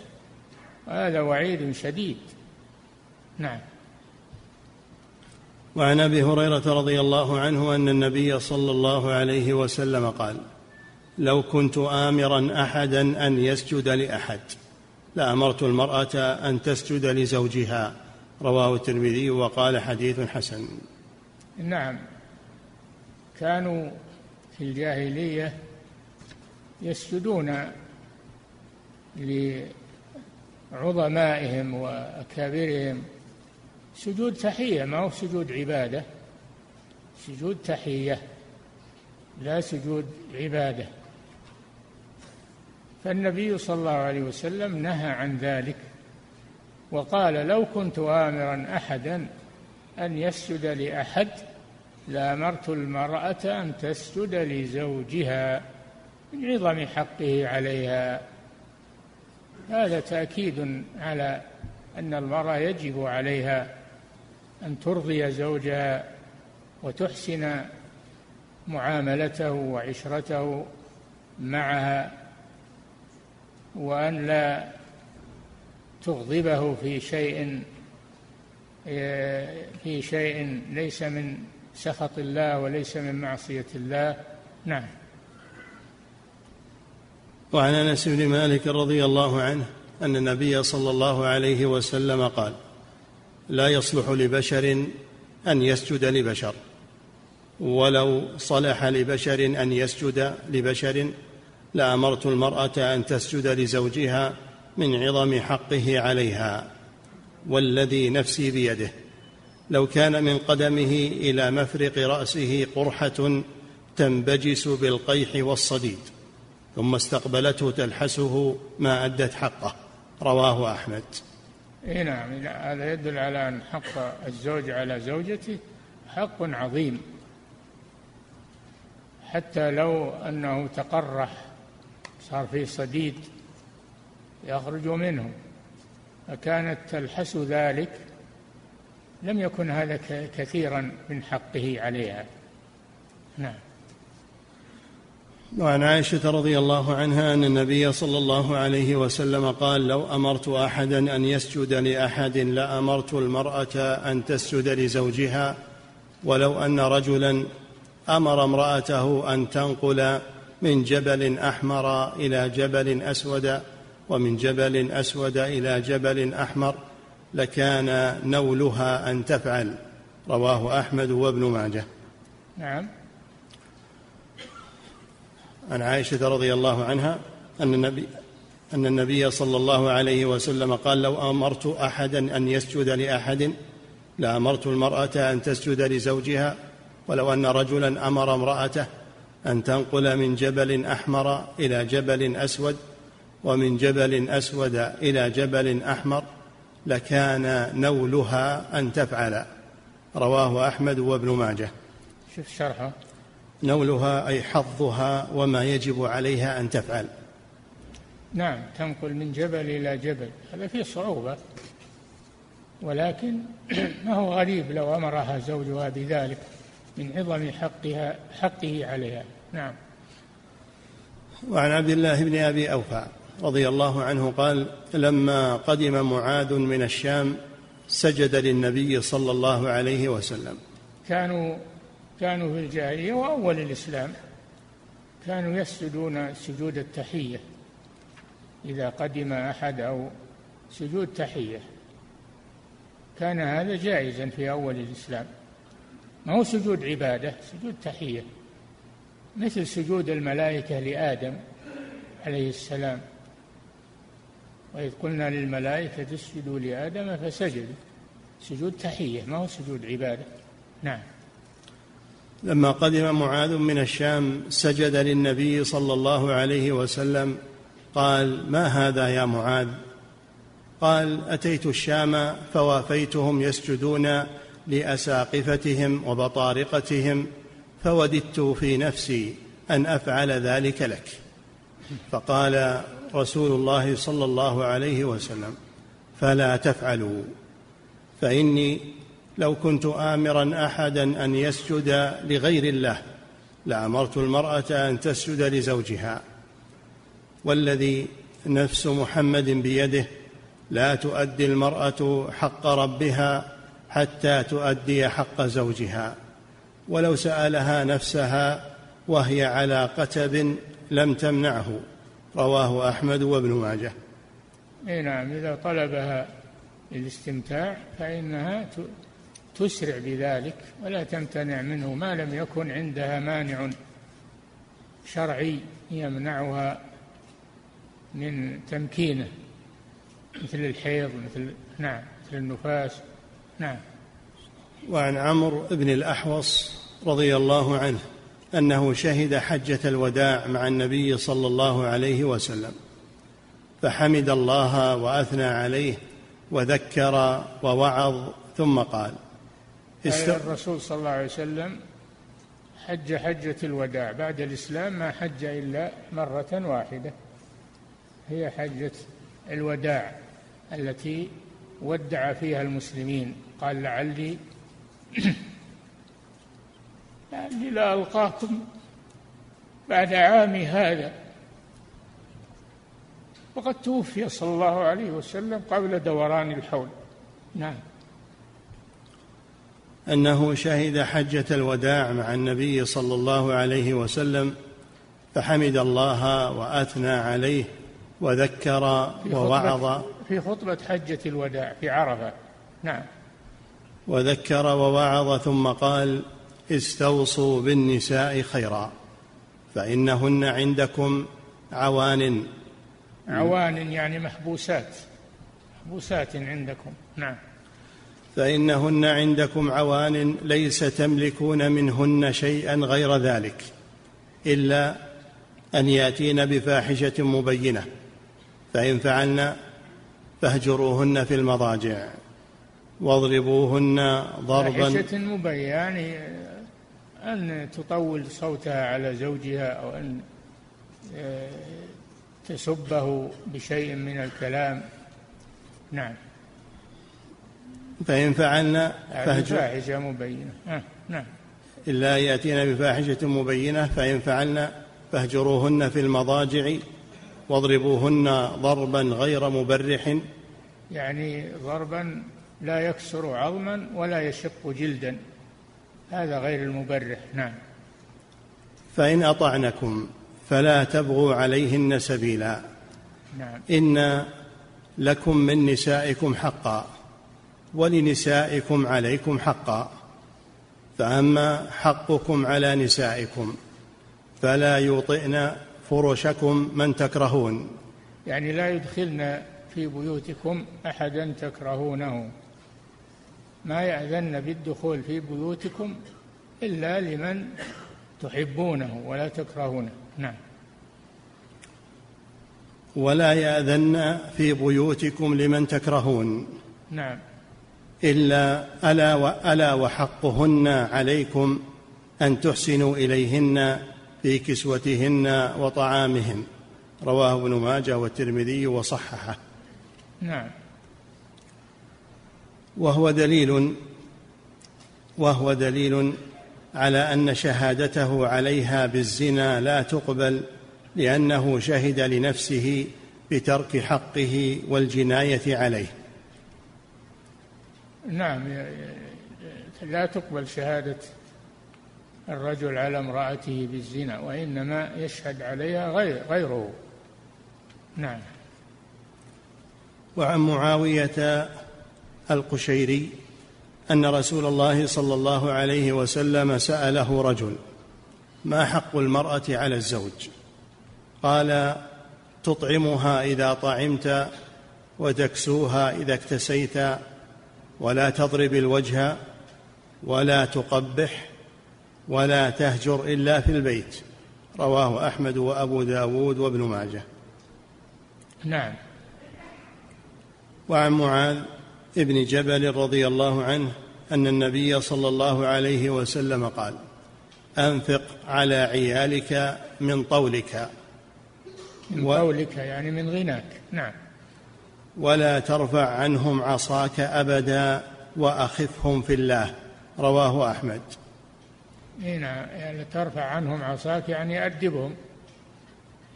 وهذا وعيد شديد. نعم. وعن أبي هريرة رضي الله عنه أن النبي صلى الله عليه وسلم قال لو كنت امرا احدا أن يسجد لأحد لأمرت المرأة أن تسجد لزوجها. رواه الترمذي وقال حديث حسن. نعم. كانوا في الجاهلية يسجدون لعظمائهم وأكابرهم سجود تحية ما هو سجود عبادة؟ سجود تحية لا سجود عبادة. فالنبي صلى الله عليه وسلم نهى عن ذلك وقال لو كنت امرا احدا أن يسجد لأحد لأمرت المرأة أن تسجد لزوجها من عظم حقه عليها. هذا تأكيد على أن المرأة يجب عليها أن ترضي زوجها وتحسن معاملته وعشرته معها وأن لا تغضبه في شيء في شيء ليس من سخط الله وليس من معصية الله. نعم. وعن أنس بن مالك رضي الله عنه أن النبي صلى الله عليه وسلم قال لا يصلح لبشر أن يسجد لبشر ولو صلح لبشر أن يسجد لبشر لأمرت المرأة أن تسجد لزوجها من عظم حقه عليها والذي نفسي بيده. لو كان من قدمه إلى مفرق رأسه قرحة تنبجس بالقيح والصديد ثم استقبلته تلحسه ما أدت حقه. رواه أحمد. إي نعم هذا يدل على أن حق الزوج على زوجته حق عظيم. حتى لو أنه تقرح صار فيه صديد يخرج منه. فكانت تلحس ذلك لم يكن هذا كثيرا من حقه عليها. نعم. وعن عائشة رضي الله عنها أن النبي صلى الله عليه وسلم قال لو أمرت احدا أن يسجد لأحد لأمرت المرأة أن تسجد لزوجها ولو أن رجلا أمر امرأته أن تنقل من جبل أحمر إلى جبل أسود ومن جبل أسود إلى جبل أحمر لكان نولها أن تفعل. رواه أحمد وابن ماجه. نعم. عن عائشة رضي الله عنها أن النبي أن النبي صلى الله عليه وسلم قال لو أمرت أحدا أن يسجد لأحد لأمرت المرأة أن تسجد لزوجها ولو أن رجلا أمر امرأته أن تنقل من جبل أحمر إلى جبل أسود ومن جبل أسود إلى جبل أحمر لكان نولها أن تفعل. رواه أحمد وابن ماجه. شوف شرحه. نولها أي حظها وما يجب عليها أن تفعل. نعم تنقل من جبل إلى جبل هذا فيه صعوبة. ولكن [clears throat] ما هو غريب لو أمرها زوجها بذلك من عظم حقها حقه عليها. نعم. وعن عبد الله بن أبي أوفى رضي الله عنه قال لما قدم معاذ من الشام سجد للنبي صلى الله عليه وسلم. كانوا كانوا في الجاهلية وأول الإسلام كانوا يسجدون سجود التحية إذا قدم أحد أو سجود تحية. كان هذا جائزا في أول الإسلام. ما هو سجود عبادة سجود تحية. مثل سجود الملائكة لآدم عليه السلام. وإذ قلنا للملائكة اسجدوا لآدم فسجدوا. سجود تحية ما هو سجود عبادة؟ نعم. لما قدم معاذ من الشام سجد للنبي صلى الله عليه وسلم قال ما هذا يا معاذ؟ قال أتيت الشام فوافيتهم يسجدون لأساقفتهم وبطارقتهم فوددت في نفسي أن أفعل ذلك لك. فقال رسول الله صلى الله عليه وسلم فلا تفعلوا فإني لو كنت امرا احدا أن يسجد لغير الله لأمرت المرأة أن تسجد لزوجها. والذي نفس محمد بيده لا تؤدي المرأة حق ربها حتى تؤدي حق زوجها. ولو سألها نفسها وهي على قتب لم تمنعه. رواه أحمد وابن ماجه. أي نعم إذا طلبها للاستمتاع فإنها تسرع بذلك ولا تمتنع منه ما لم يكن عندها مانع شرعي يمنعها من تمكينه مثل الحيض مثل نعم مثل النفاس نعم. وعن عمرو بن الأحوص رضي الله عنه أنه شهد حجة الوداع مع النبي صلى الله عليه وسلم فحمد الله وأثنى عليه وذكر ووعظ ثم قال است... الرسول صلى الله عليه وسلم حج حجة الوداع. بعد الإسلام ما حج إلا مرة واحدة. هي حجة الوداع التي ودع فيها المسلمين. قال لعلي [clears throat] لعلي لا ألقاكم بعد عامي هذا. وقد توفي صلى الله عليه وسلم قبل دوران الحول. نعم. أنه شهد حجة الوداع مع النبي صلى الله عليه وسلم فحمد الله وأثنى عليه وذكر ووعظ. في خطبة حجة الوداع في عرفة. نعم. وذكر ووعظ ثم قال استوصوا بالنساء خيرا فإنهن عندكم عوان. عوان يعني محبوسات. محبوسات عندكم. نعم. فإنهن عندكم عوان ليس تملكون منهن شيئا غير ذلك إلا أن يأتين بفاحشة مبينة فإن فعلن فاهجروهن في المضاجع واضربوهن ضربا. فاحشة مبينة يعني أن تطول صوتها على زوجها أو أن آه، تسبه بشيء من الكلام. نعم. فإن فعلن فاحشة مبينة. آه نعم. إلا يأتين بفاحشة مبينة فإن فعلن فاهجروهن في المضاجع واضربوهن ضربا غير مبرح. يعني ضربا لا يكسر عظما ولا يشق جلدا. هذا غير المبرح. نعم. فإن أطعنكم فلا تبغوا عليهن سبيلا. نعم. إن لكم من نسائكم حقا. ولنسائكم عليكم حقا. فأما حقكم على نسائكم فلا يوطئن فرشكم من تكرهون. يعني لا يدخلن في بيوتكم أحدا تكرهونه. ما يأذن بالدخول في بيوتكم إلا لمن تحبونه ولا تكرهونه. نعم. ولا يأذن في بيوتكم لمن تكرهون. نعم. إلا ألا وألا وحقهن عليكم أن تحسنوا إليهن في كسوتهن وطعامهن. رواه ابن ماجه والترمذي وصححه. نعم. وهو دليل وهو دليل على أن شهادته عليها بالزنا لا تقبل لأنه شهد لنفسه بترك حقه والجناية عليه. نعم لا تقبل شهادة الرجل على امرأته بالزنا وإنما يشهد عليها غير غيره. نعم. وعن معاوية القشيري أن رسول الله صلى الله عليه وسلم سأله رجل ما حق المرأة على الزوج؟ قال تطعمها إذا طعمت وتكسوها إذا اكتسيت ولا تضرب الوجه ولا تقبح ولا تهجر إلا في البيت. رواه أحمد وأبو داود وابن ماجه. نعم. وعن معاذ ابن جبل رضي الله عنه أن النبي صلى الله عليه وسلم قال أنفق على عيالك من طولك. من. طولك يعني من غناك. نعم. ولا ترفع عنهم عصاك أبدا وأخفهم في الله. رواه أحمد. هنا يعني ترفع عنهم عصاك يعني أدبهم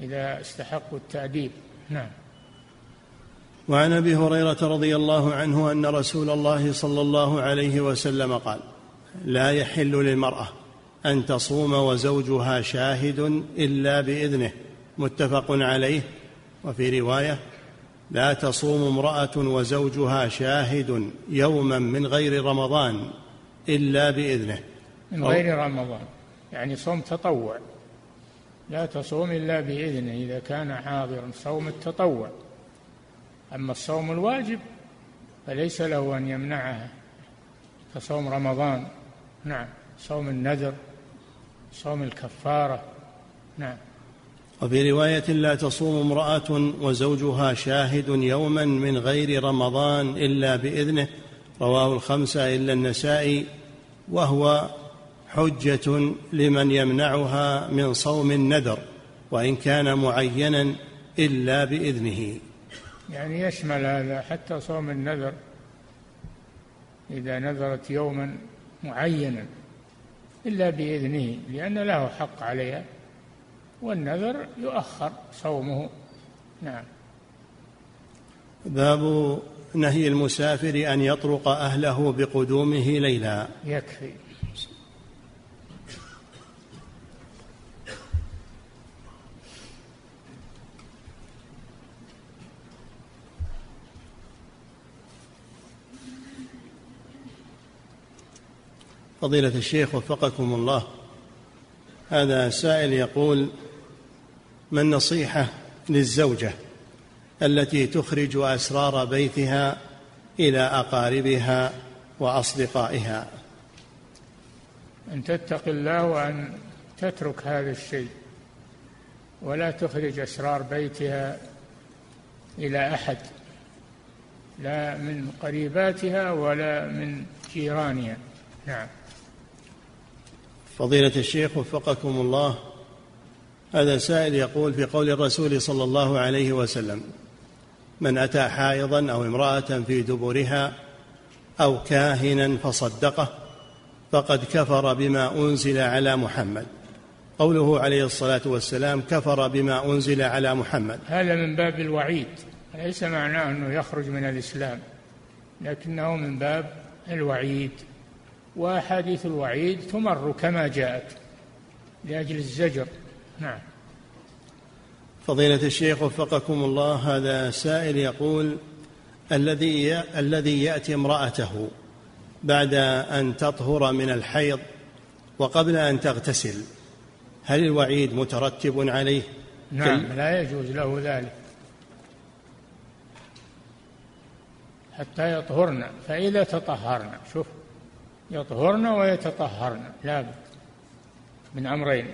إذا استحقوا التأديب. نعم. وعن أبي هريرة رضي الله عنه أن رسول الله صلى الله عليه وسلم قال لا يحل للمرأة أن تصوم وزوجها شاهد إلا بإذنه. متفق عليه. وفي رواية لا تصوم امرأة وزوجها شاهد يوما من غير رمضان إلا بإذنه. من غير رمضان. يعني صوم تطوع. لا تصوم إلا بإذنه. إذا كان حاضرا صوم التطوع. أما الصوم الواجب فليس له أن يمنعها. كصوم رمضان نعم. صوم النذر صوم الكفارة نعم. وفي رواية لا تصوم امرأة وزوجها شاهد يوما من غير رمضان إلا بإذنه رواه الخمسة إلا النسائي وهو حجة لمن يمنعها من صوم النذر وإن كان معينا إلا بإذنه. يعني يشمل هذا حتى صوم النذر إذا نذرت يوما معينا إلا بإذنه لأن له حق عليها. والنذر يؤخر صومه. نعم. باب نهي المسافر أن يطرق أهله بقدومه ليلا. يكفي. فضيلة الشيخ وفقكم الله. هذا سائل يقول ما النصيحة للزوجة التي تخرج أسرار بيتها إلى أقاربها وأصدقائها. أن تتقي الله وأن تترك هذا الشيء ولا تخرج أسرار بيتها إلى أحد لا من قريباتها ولا من جيرانها. نعم. فضيلة الشيخ وفقكم الله هذا سائل يقول في قول الرسول صلى الله عليه وسلم من أتى حائضا أو امرأة في دبرها أو كاهنا فصدقه فقد كفر بما أنزل على محمد. قوله عليه الصلاة والسلام كفر بما أنزل على محمد. هذا من باب الوعيد ليس معناه أنه يخرج من الإسلام لكنه من باب الوعيد. وأحاديث الوعيد تمر كما جاءت لأجل الزجر. نعم. فضيلة الشيخ وفقكم الله هذا سائل يقول الذي الذي يأتي امرأته بعد أن تطهر من الحيض وقبل أن تغتسل هل الوعيد مترتب عليه؟ نعم لا يجوز له ذلك. حتى يطهرن فإذا تطهرن شوف يطهرن ويتطهرن لابد من أمرين.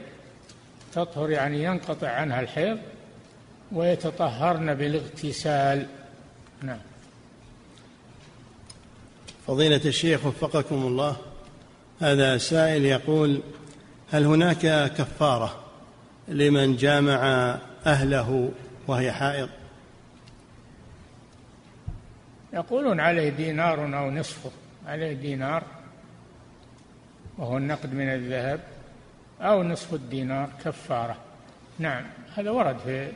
تطهر يعني ينقطع عنها الحيض ويتطهرن بالاغتسال. نعم. فضيلة الشيخ وفقكم الله هذا سائل يقول هل هناك كفارة لمن جامع أهله وهي حائض؟ يقولون عليه دينار أو نصفه عليه دينار وهو النقد من الذهب. أو نصف الدينار كفارة. نعم هذا ورد في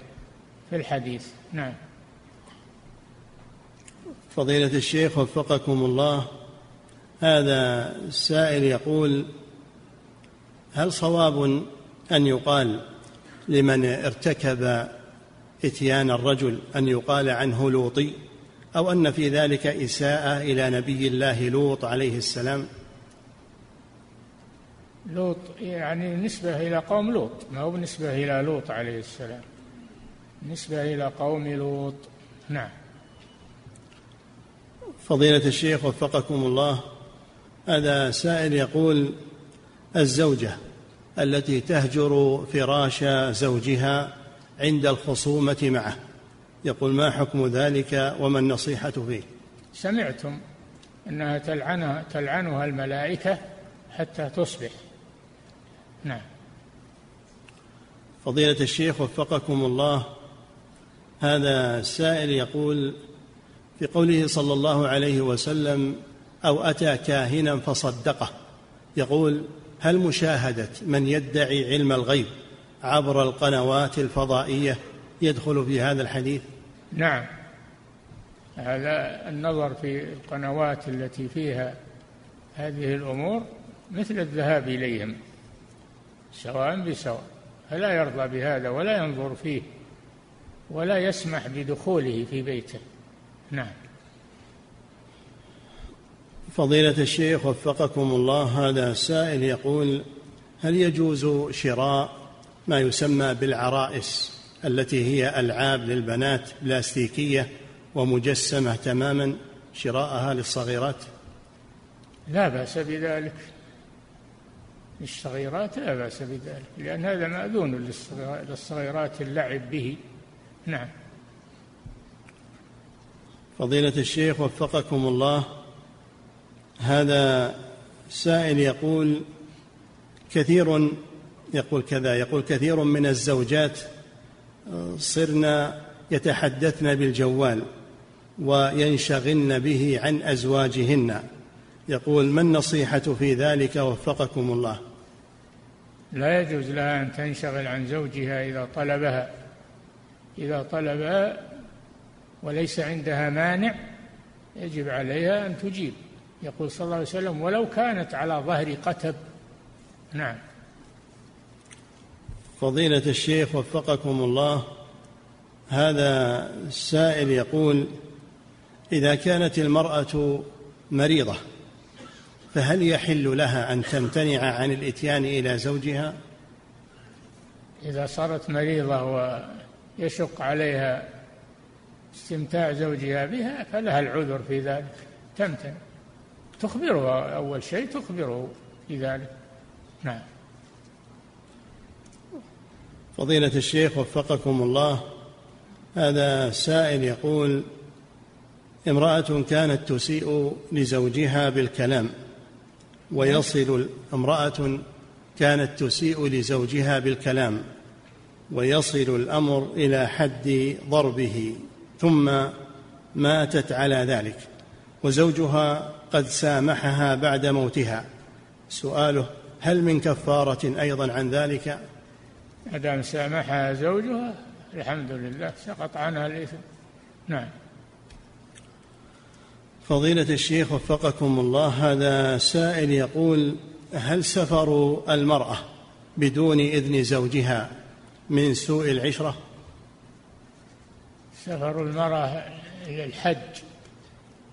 في الحديث. نعم. فضيلة الشيخ وفقكم الله هذا السائل يقول هل صواب أن يقال لمن ارتكب إتيان الرجل أن يقال عنه لوطي أو أن في ذلك إساءة إلى نبي الله لوط عليه السلام؟ لوط يعني نسبة إلى قوم لوط ما هو بالنسبة إلى لوط عليه السلام. نسبة إلى قوم لوط. نعم. فضيلة الشيخ وفقكم الله هذا سائل يقول الزوجة التي تهجر فراش زوجها عند الخصومة معه يقول ما حكم ذلك وما النصيحة فيه؟ سمعتم أنها تلعنها تلعنها الملائكة حتى تصبح. نعم. فضيلة الشيخ وفقكم الله هذا السائل يقول في قوله صلى الله عليه وسلم أو أتى كاهنا فصدقه. يقول هل مشاهدة من يدعي علم الغيب عبر القنوات الفضائية يدخل في هذا الحديث؟ نعم. هذا النظر في القنوات التي فيها هذه الأمور مثل الذهاب إليهم. سواء بسواء فلا يرضى بهذا ولا ينظر فيه ولا يسمح بدخوله في بيته. نعم. فضيلة الشيخ وفقكم الله هذا سائل يقول هل يجوز شراء ما يسمى بالعرائس التي هي ألعاب للبنات بلاستيكية ومجسمة تماما شراءها للصغيرات؟ لا بأس بذلك. للصغيرات لا بأس بذلك لأن هذا مأذون للصغيرات اللعب به. نعم. فضيلة الشيخ وفقكم الله هذا سائل يقول كثير يقول كذا يقول كثير من الزوجات صرنا يتحدثن بالجوال وينشغلن به عن أزواجهن. يقول ما النصيحة في ذلك؟ وفقكم الله. لا يجوز لها أن تنشغل عن زوجها إذا طلبها إذا طلبها وليس عندها مانع يجب عليها أن تجيب. يقول صلى الله عليه وسلم ولو كانت على ظهر قتب. نعم. فضيلة الشيخ وفقكم الله هذا السائل يقول إذا كانت المرأة مريضة فهل يحل لها أن تمتنع عن الإتيان إلى زوجها؟ إذا صارت مريضة ويشق عليها استمتاع زوجها بها فلها العذر في ذلك. تمتنع. تخبره أول شيء تخبره في ذلك. نعم. فضيلة الشيخ وفقكم الله. هذا سائل يقول امرأة كانت تسيء لزوجها بالكلام. ويصل امرأة كانت تسيء لزوجها بالكلام ويصل الأمر إلى حد ضربه ثم ماتت على ذلك وزوجها قد سامحها بعد موتها. سؤاله هل من كفارة أيضا عن ذلك؟ ما دام سامحها زوجها الحمد لله سقط عنها الإثم. نعم. فضيلة الشيخ وفقكم الله هذا سائل يقول هل سفر المرأة بدون إذن زوجها من سوء العشرة؟ سفر المرأة إلى الحج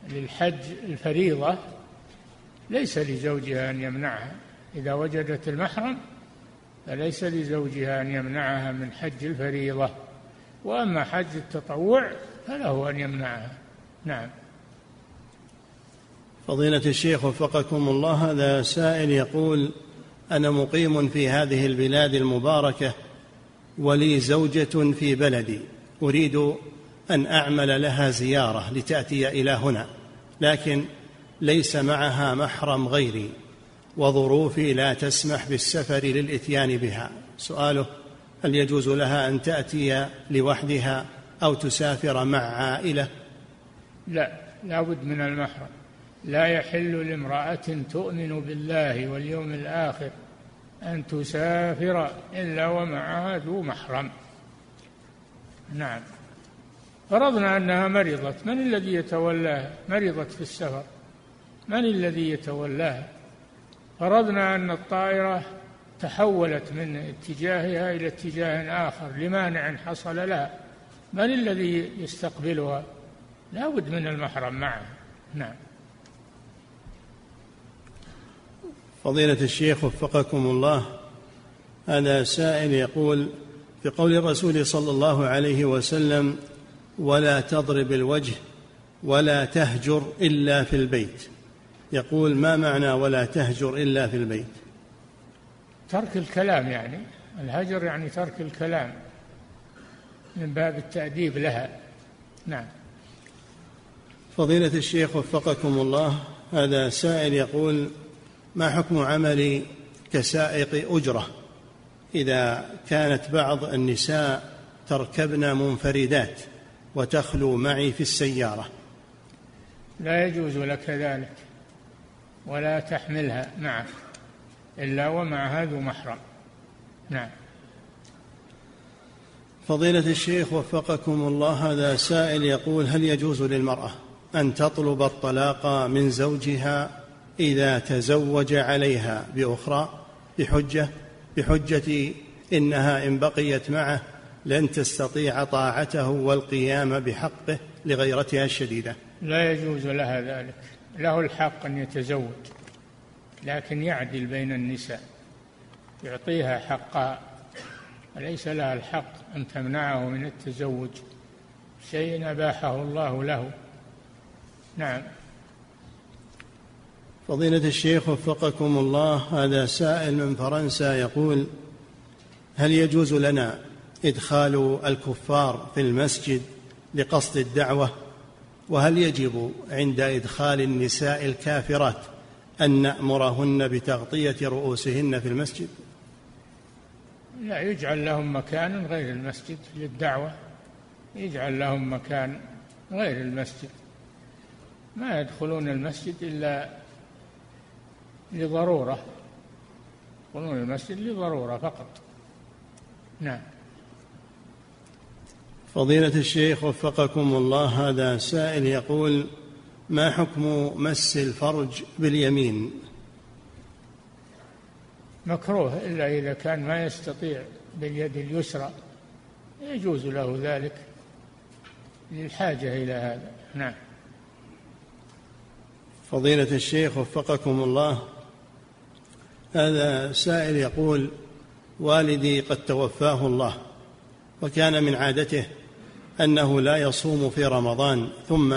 للحج الفريضة ليس لزوجها أن يمنعها. إذا وجدت المحرم فليس لزوجها أن يمنعها من حج الفريضة وأما حج التطوع فله أن يمنعها. نعم. فضيلة الشيخ وفقكم الله هذا سائل يقول أنا مقيم في هذه البلاد المباركة ولي زوجة في بلدي أريد أن أعمل لها زيارة لتأتي إلى هنا لكن ليس معها محرم غيري وظروفي لا تسمح بالسفر للإتيان بها. سؤاله هل يجوز لها أن تأتي لوحدها أو تسافر مع عائلة؟ لا لا بد من المحرم. لا يحل لامرأة تؤمن بالله واليوم الآخر أن تسافر إلا ومعها ذو محرم. نعم. فرضنا أنها مرضت. من الذي يتولاها؟ مرضت في السفر. من الذي يتولاها؟ فرضنا أن الطائرة تحولت من اتجاهها إلى اتجاه آخر. لمانع حصل لها؟ من الذي يستقبلها؟ لا بد من المحرم معه نعم. فضيلة الشيخ وفقكم الله. هذا سائل يقول في قول الرسول صلى الله عليه وسلم ولا تضرب الوجه ولا تهجر إلا في البيت يقول ما معنى ولا تهجر إلا في البيت ترك الكلام يعني. الهجر يعني ترك الكلام من باب التأديب لها. نعم. فضيلة الشيخ وفقكم الله هذا سائل يقول ما حكم عملي كسائق أجرة؟ إذا كانت بعض النساء تركبن منفردات وتخلو معي في السيارة. لا يجوز لك ذلك ولا تحملها معك إلا ومعها ذو محرم. نعم. فضيلة الشيخ وفقكم الله هذا سائل يقول هل يجوز للمرأة أن تطلب الطلاق من زوجها إذا تزوج عليها بأخرى بحجة بحجة إنها إن بقيت معه لن تستطيع طاعته والقيام بحقه لغيرتها الشديدة. لا يجوز لها ذلك. له الحق أن يتزوج لكن يعدل بين النساء يعطيها حقها وليس لها الحق أن تمنعه من التزوج؟ شيء أباحه الله له. نعم. فضيلة الشيخ وفقكم الله هذا سائل من فرنسا يقول هل يجوز لنا إدخال الكفار في المسجد لقصد الدعوة؟ وهل يجب عند إدخال النساء الكافرات أن نأمرهن بتغطية رؤوسهن في المسجد؟ لا يجعل لهم مكان غير المسجد للدعوة. يجعل لهم مكان غير المسجد. ما يدخلون المسجد إلا لضرورة. يدخلون المسجد لضرورة فقط. نعم. فضيلة الشيخ وفقكم الله هذا سائل يقول ما حكم مس الفرج باليمين؟ مكروه إلا إذا كان ما يستطيع باليد اليسرى. يجوز له ذلك. للحاجة إلى هذا. نعم. فضيلة الشيخ وفقكم الله هذا سائل يقول والدي قد توفاه الله وكان من عادته أنه لا يصوم في رمضان ثم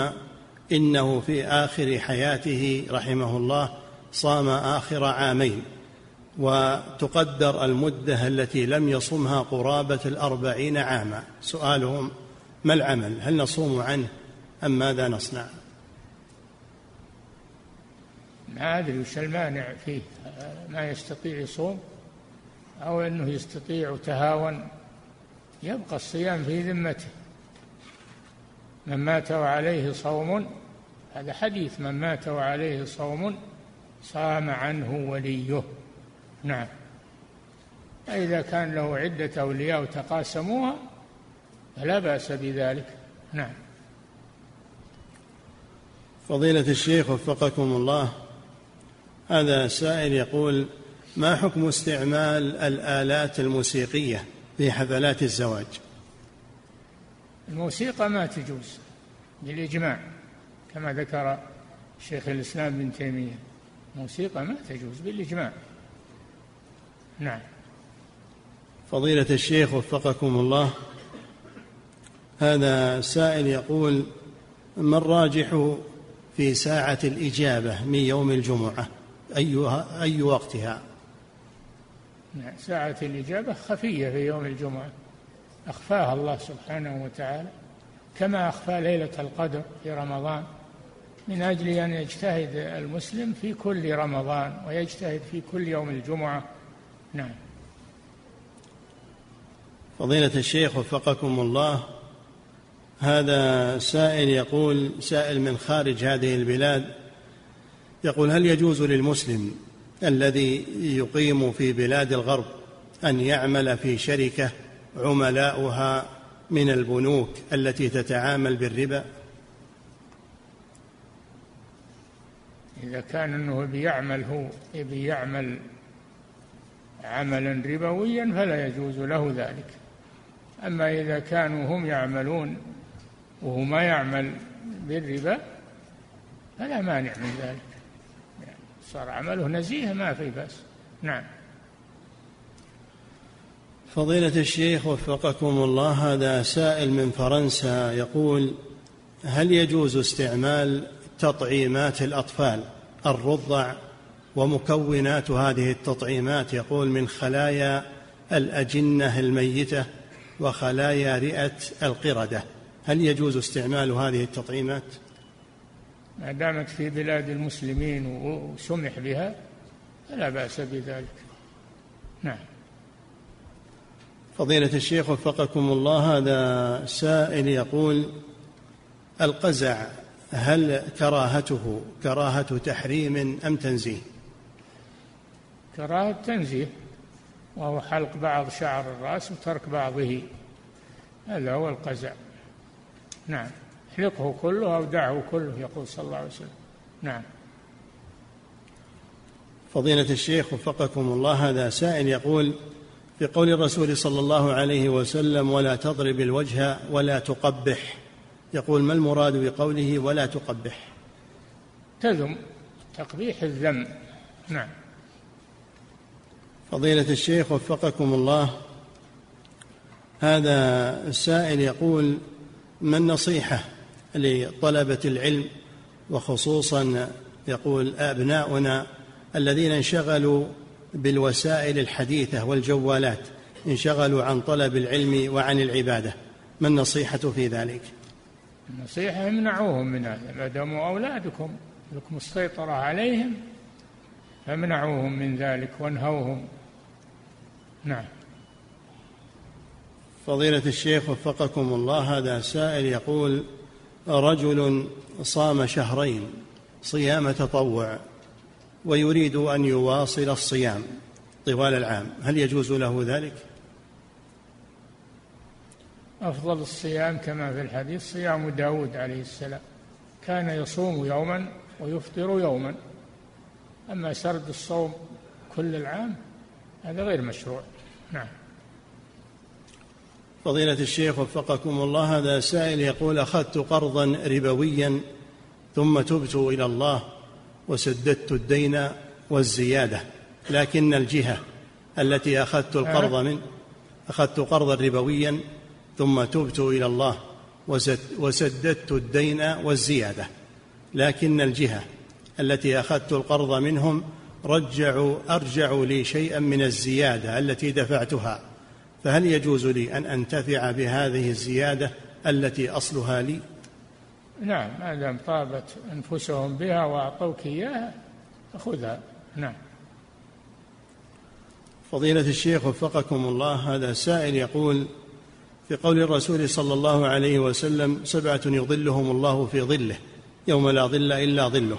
إنه في آخر حياته رحمه الله صام آخر عامين. وتقدر المدة التي لم يصمها قرابة الأربعين عاما. سؤالهم ما العمل؟ هل نصوم عنه أم ماذا نصنع؟ ما أدري وش المانع فيه. ما يستطيع يصوم أو أنه يستطيع تهاون يبقى الصيام في ذمته. من مات وعليه صوم هذا حديث. من مات وعليه صوم صام عنه وليه. نعم. فإذا كان له عدة أولياء تقاسموها فلا بأس بذلك. نعم. فضيلة الشيخ وفقكم الله. هذا سائل يقول ما حكم استعمال الآلات الموسيقية في حفلات الزواج؟ الموسيقى ما تجوز بالإجماع كما ذكر شيخ الإسلام ابن تيمية. الموسيقى ما تجوز بالإجماع. نعم. فضيلة الشيخ وفقكم الله هذا سائل يقول ما الراجح في ساعة الإجابة من يوم الجمعة؟ أيها أي وقتها؟ نعم ساعة الإجابة خفية في يوم الجمعة. أخفاها الله سبحانه وتعالى كما أخفى ليلة القدر في رمضان من أجل أن يجتهد المسلم في كل رمضان ويجتهد في كل يوم الجمعة. نعم. فضيلة الشيخ وفقكم الله هذا سائل يقول سائل من خارج هذه البلاد يقول هل يجوز للمسلم الذي يقيم في بلاد الغرب أن يعمل في شركة عملاؤها من البنوك التي تتعامل بالربا؟ إذا كان أنه بيعمل هو بيعمل عملا ربويا فلا يجوز له ذلك. أما إذا كانوا هم يعملون وهو ما يعمل بالربا فلا مانع من ذلك. صار عمله نزيه ما في بأس. نعم. فضيلة الشيخ وفقكم الله هذا سائل من فرنسا يقول هل يجوز استعمال تطعيمات الأطفال الرضع ومكونات هذه التطعيمات؟ يقول من خلايا الأجنة الميتة وخلايا رئة القردة. هل يجوز استعمال هذه التطعيمات؟ ما دامت في بلاد المسلمين وسمح بها فلا بأس بذلك. نعم. فضيلة الشيخ وفقكم الله هذا سائل يقول القزع هل كراهته كراهة تحريم أم تنزيه؟ كراهة تنزيه وهو حلق بعض شعر الرأس وترك بعضه هذا هو القزع. نعم. احلقه كله أو دعه كله يقول صلى الله عليه وسلم. نعم. فضيلة الشيخ وفقكم الله هذا سائل يقول في قول الرسول صلى الله عليه وسلم ولا تضرب الوجه ولا تقبح يقول ما المراد بقوله ولا تقبح تذم تقبيح الذم. نعم. فضيلة الشيخ وفقكم الله هذا السائل يقول ما النصيحة لطلبة العلم وخصوصا يقول أبناؤنا الذين انشغلوا بالوسائل الحديثة والجوالات انشغلوا عن طلب العلم وعن العبادة. ما النصيحة في ذلك؟ النصيحة امنعوهم من هذا ما داموا أولادكم لكم السيطرة عليهم فامنعوهم من ذلك وانهوهم. نعم. فضيلة الشيخ وفقكم الله هذا سائل يقول رجل صام شهرين صيام تطوع ويريد أن يواصل الصيام طوال العام. هل يجوز له ذلك؟ أفضل الصيام كما في الحديث صيام داود عليه السلام. كان يصوم يوما ويفطر يوما. أما سرد الصوم كل العام هذا غير مشروع. نعم. فضيلة الشيخ وفقكم الله هذا سائل يقول أخذت قرضا ربويا ثم تبت إلى الله وسددت الدين والزيادة لكن الجهة التي أخذت القرض من أخذت قرضا ربويا ثم تبت إلى الله وسددت الدين والزيادة لكن الجهة التي أخذت القرض منهم رجعوا أرجعوا لي شيئا من الزيادة التي دفعتها. فهل يجوز لي أن أنتفع بهذه الزيادة التي أصلها لي؟ نعم ما دام طابت أنفسهم بها وأعطوك إياها فخذها نعم. فضيلة الشيخ وفقكم الله هذا سائل يقول في قول الرسول صلى الله عليه وسلم سبعة يظلهم الله في ظله يوم لا ظل إلا ظله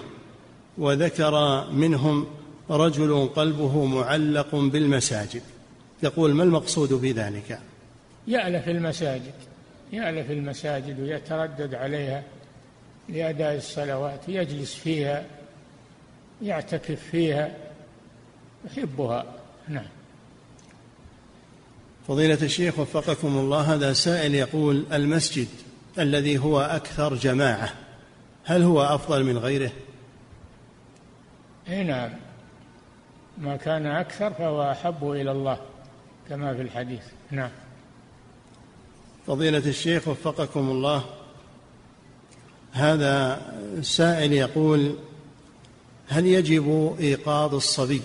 وذكر منهم رجل قلبه معلق بالمساجد. يقول ما المقصود بذلك يألف المساجد يألف المساجد ويتردد عليها لأداء الصلوات يجلس فيها يعتكف فيها يحبها. نعم. فضيلة الشيخ وفقكم الله هذا سائل يقول المسجد الذي هو أكثر جماعة هل هو أفضل من غيره؟ اي نعم. ما كان أكثر فهو أحب إلى الله. كما في الحديث. نعم. فضيلة الشيخ وفقكم الله هذا سائل يقول هل يجب إيقاظ الصبي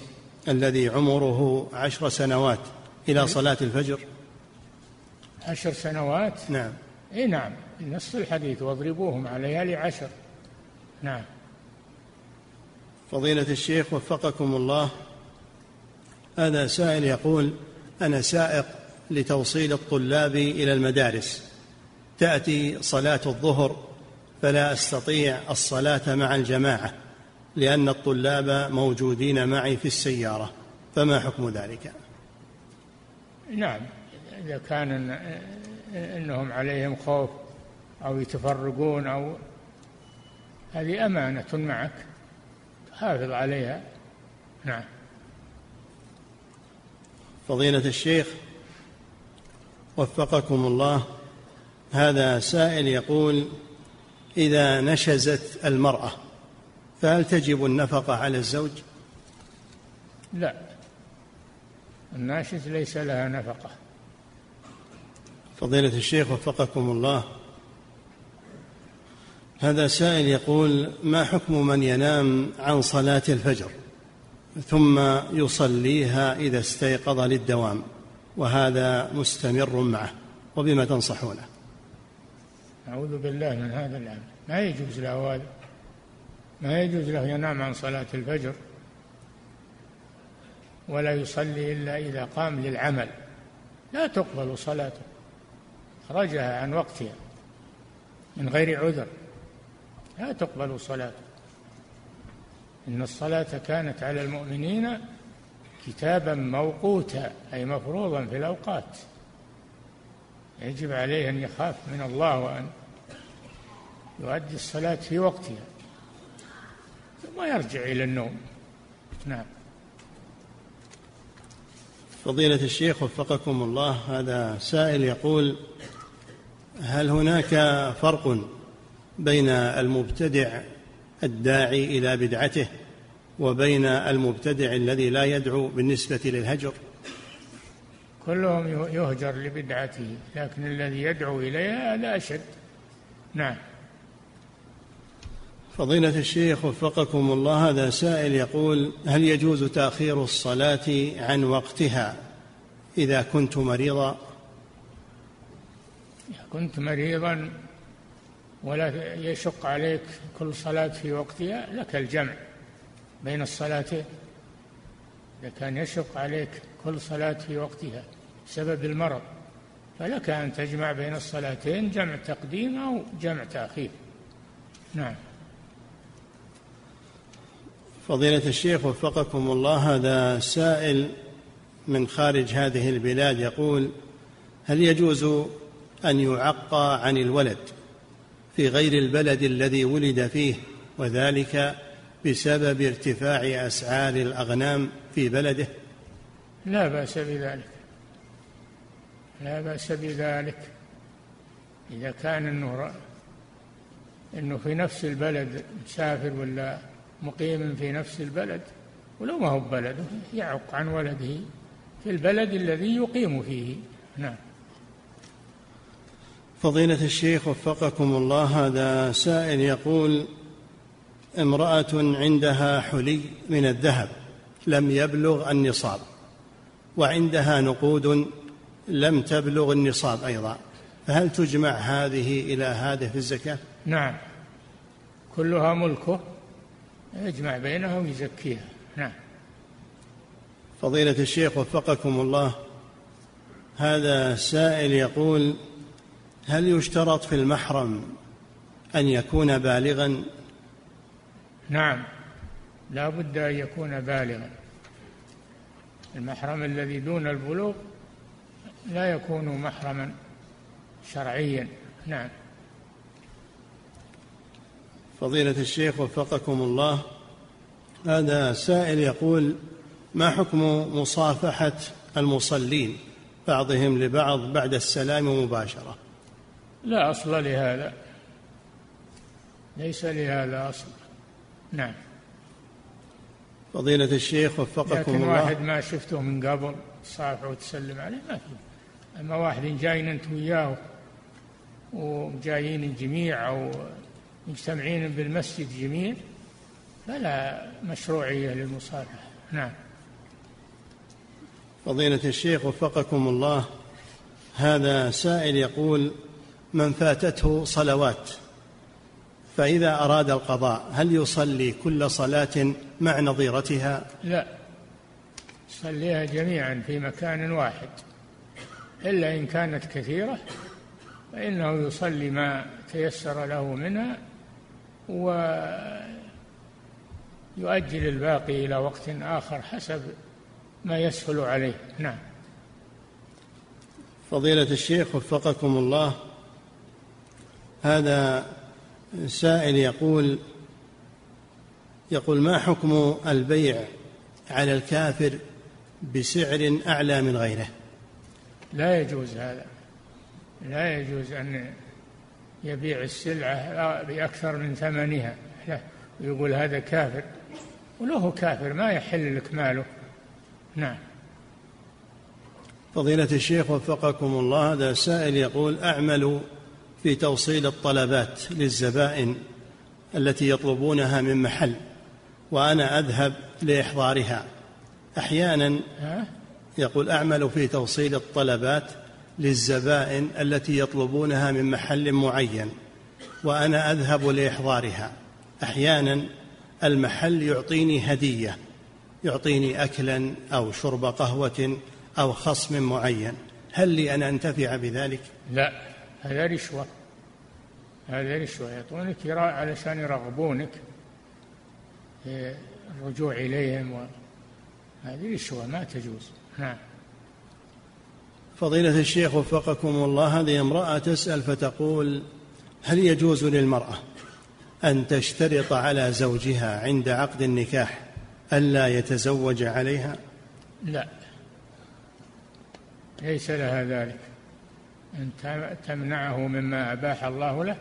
الذي عمره عشر سنوات إلى صلاة الفجر؟ عشر سنوات؟ نعم. اي نعم. نص الحديث واضربوهم عليها لعشر نعم. فضيلة الشيخ وفقكم الله هذا سائل يقول أنا سائق لتوصيل الطلاب إلى المدارس. تأتي صلاة الظهر فلا أستطيع الصلاة مع الجماعة لأن الطلاب موجودين معي في السيارة. فما حكم ذلك؟ نعم إذا كان إنهم عليهم خوف أو يتفرقون أو هذه أمانة معك حافظ عليها. نعم. فضيلة الشيخ وفقكم الله هذا سائل يقول إذا نشزت المرأة فهل تجب النفقه على الزوج؟ لا الناشز ليس لها نفقة. فضيلة الشيخ وفقكم الله هذا سائل يقول ما حكم من ينام عن صلاة الفجر؟ ثم يصليها إذا استيقظ للدوام وهذا مستمر معه وبما تنصحونه. أعوذ بالله من هذا العمل. ما يجوز له هذا؟ ما يجوز له ينام عن صلاة الفجر ولا يصلي إلا إذا قام للعمل. لا تقبل صلاته. خرجها عن وقتها من غير عذر. لا تقبل صلاته. إن الصلاة كانت على المؤمنين كتابا موقوتا أي مفروضا في الأوقات. يجب عليه أن يخاف من الله وأن يؤدي الصلاة في وقتها. ثم يرجع إلى النوم. نعم. فضيلة الشيخ وفقكم الله هذا سائل يقول هل هناك فرق بين المبتدع الداعي إلى بدعته وبين المبتدع الذي لا يدعو بالنسبة للهجر. كلهم يهجر لبدعته لكن الذي يدعو إليها هذا أشد. نعم. فضيلة الشيخ وفقكم الله هذا سائل يقول هل يجوز تأخير الصلاة عن وقتها إذا كنت مريضا؟ كنت مريضا ولا يشق عليك كل صلاة في وقتها لك الجمع بين الصلاتين إذا كان يشق عليك كل صلاة في وقتها بسبب المرض فلك أن تجمع بين الصلاتين جمع تقديم أو جمع تأخير. نعم. فضيلة الشيخ وفقكم الله هذا سائل من خارج هذه البلاد يقول هل يجوز أن يعقى عن الولد؟ في غير البلد الذي ولد فيه وذلك بسبب ارتفاع أسعار الأغنام في بلده. لا بأس بذلك. لا بأس بذلك. إذا كان أنه أنه في نفس البلد مسافر ولا مقيم في نفس البلد ولو ما هو بلده يعق عن ولده في البلد الذي يقيم فيه. نعم. فضيلة الشيخ وفقكم الله هذا سائل يقول امرأة عندها حلي من الذهب لم يبلغ النصاب وعندها نقود لم تبلغ النصاب أيضا فهل تجمع هذه إلى هذه في الزكاة؟ نعم. كلها ملكه يجمع بينها ويزكيها نعم. فضيلة الشيخ وفقكم الله هذا سائل يقول هل يشترط في المحرم أن يكون بالغا؟ نعم لا بد أن يكون بالغا. المحرم الذي دون البلوغ لا يكون محرما شرعيا. نعم. فضيلة الشيخ وفقكم الله هذا سائل يقول ما حكم مصافحة المصلين بعضهم لبعض بعد السلام مباشرة؟ لا أصل لهذا. ليس لهذا أصل. نعم. فضيلة الشيخ وفقكم لكن الله. واحد ما شفته من قبل تصافح وتسلم عليه ما في. أما واحد جايين أنت وياه وجايين الجميع أو مجتمعين بالمسجد جميع فلا مشروعية للمصافحة نعم. فضيلة الشيخ وفقكم الله هذا سائل يقول من فاتته صلوات فإذا أراد القضاء هل يصلي كل صلاة مع نظيرتها؟ لا يصليها جميعا في مكان واحد إلا إن كانت كثيرة فإنه يصلي ما تيسر له منها ويؤجل الباقي إلى وقت آخر حسب ما يسهل عليه نعم فضيلة الشيخ وفقكم الله هذا سائل يقول يقول ما حكم البيع على الكافر بسعر أعلى من غيره؟ لا يجوز هذا. لا يجوز أن يبيع السلعة بأكثر من ثمنها. لا يقول هذا كافر. وله كافر ما يحل لك ماله. نعم. فضيلة الشيخ وفقكم الله هذا سائل يقول أعمل في توصيل الطلبات للزبائن التي يطلبونها من محل وأنا أذهب لإحضارها. أحيانا يقول أعمل في توصيل الطلبات للزبائن التي يطلبونها من محل معين وأنا أذهب لإحضارها. أحيانا المحل يعطيني هدية يعطيني أكلا أو شرب قهوة أو خصم معين. هل لي أن أنتفع بذلك؟ لا. هذا رشوة. هذا رشوة. يعطونك علشان يرغبونك في الرجوع إليهم و... هذه رشوة ما تجوز. نعم. فضيلة الشيخ وفقكم الله هذه امرأة تسأل فتقول هل يجوز للمرأة أن تشترط على زوجها عند عقد النكاح ألا يتزوج عليها؟ لا. ليس لها ذلك. أن تمنعه مما أباح الله له؟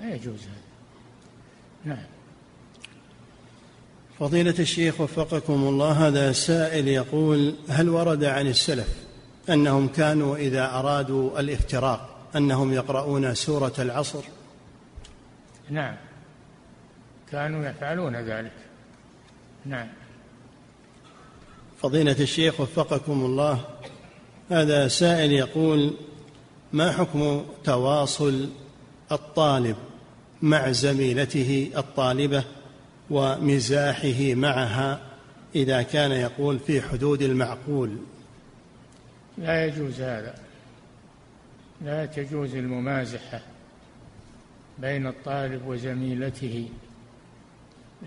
لا يجوز هذا. نعم. فضيلة الشيخ وفقكم الله هذا سائل يقول هل ورد عن السلف أنهم كانوا إذا أرادوا الافتراق أنهم يقرؤون سورة العصر؟ نعم. كانوا يفعلون ذلك. نعم. فضيلة الشيخ وفقكم الله هذا سائل يقول ما حكم تواصل الطالب مع زميلته الطالبة ومزاحه معها إذا كان يقول في حدود المعقول؟ لا يجوز هذا. لا تجوز الممازحة بين الطالب وزميلته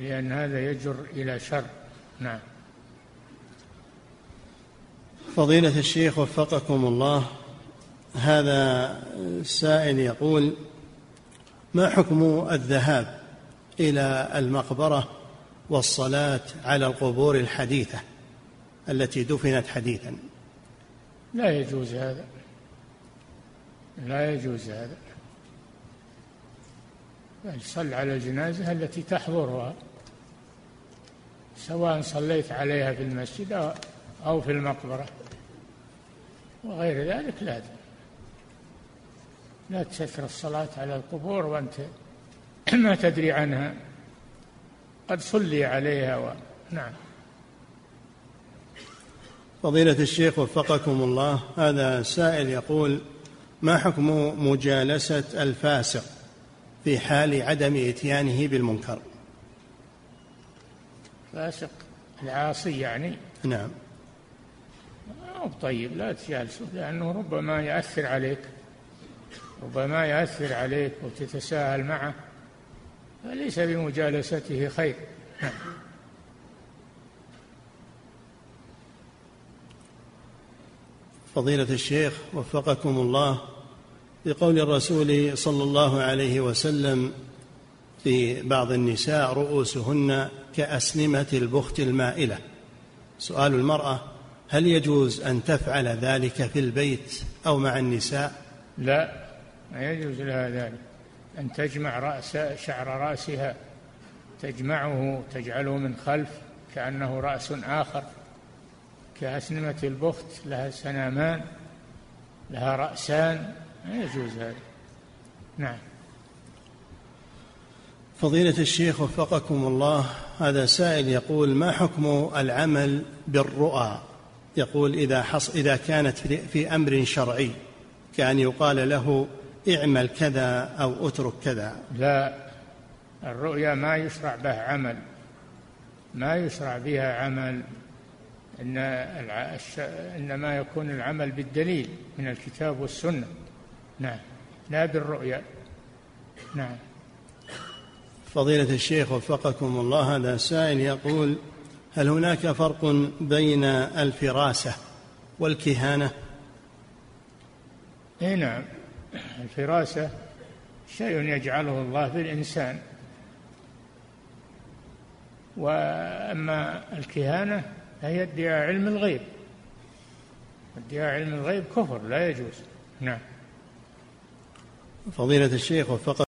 لأن هذا يجر إلى شر. نعم. فضيلة الشيخ وفقكم الله هذا سائل يقول ما حكم الذهاب إلى المقبرة والصلاة على القبور الحديثة التي دفنت حديثا؟ لا يجوز هذا. لا يجوز هذا. بل صل على الجنازة التي تحضرها سواء صليت عليها في المسجد أو في المقبرة. وغير ذلك لا لا تكثر الصلاة على القبور وأنت [clears throat] ما تدري عنها. قد صلي عليها و... نعم. فضيلة الشيخ وفقكم الله هذا سائل يقول ما حكم مجالسة الفاسق في حال عدم إتيانه بالمنكر؟ فاسق العاصي يعني؟ نعم. مو طيب لا تجالسه لأنه ربما يأثر عليك. ربما يأثر عليك وتتساهل معه فليس بمجالسته خير. فضيلة الشيخ وفقكم الله بقول الرسول صلى الله عليه وسلم في بعض النساء رؤوسهن كأسنمة البخت المائلة. سؤال المرأة هل يجوز أن تفعل ذلك في البيت أو مع النساء؟ لا. ما يجوز لها ذلك. أن تجمع رأس شعر رأسها تجمعه تجعله من خلف كأنه رأس آخر. كأسنمة البخت لها سنامان لها رأسان لا يجوز هذا. نعم. فضيلة الشيخ وفقكم الله هذا سائل يقول ما حكم العمل بالرؤى؟ يقول إذا حص إذا كانت في أمر شرعي كأن يقال له اعمل كذا أو اترك كذا. لا الرؤيا ما يشرع به عمل. ما يشرع بها عمل. إن إنما يكون العمل بالدليل من الكتاب والسنة. نعم. لا بالرؤيا. نعم. فضيلة الشيخ وفقكم الله هذا سائل يقول هل هناك فرق بين الفراسة والكهانة؟ اي نعم. الفراسة شيء يجعله الله في الإنسان. وأما الكهانة فهي ادعاء علم الغيب. ادعاء علم الغيب كفر لا يجوز. نعم. فضيلة الشيخ وفق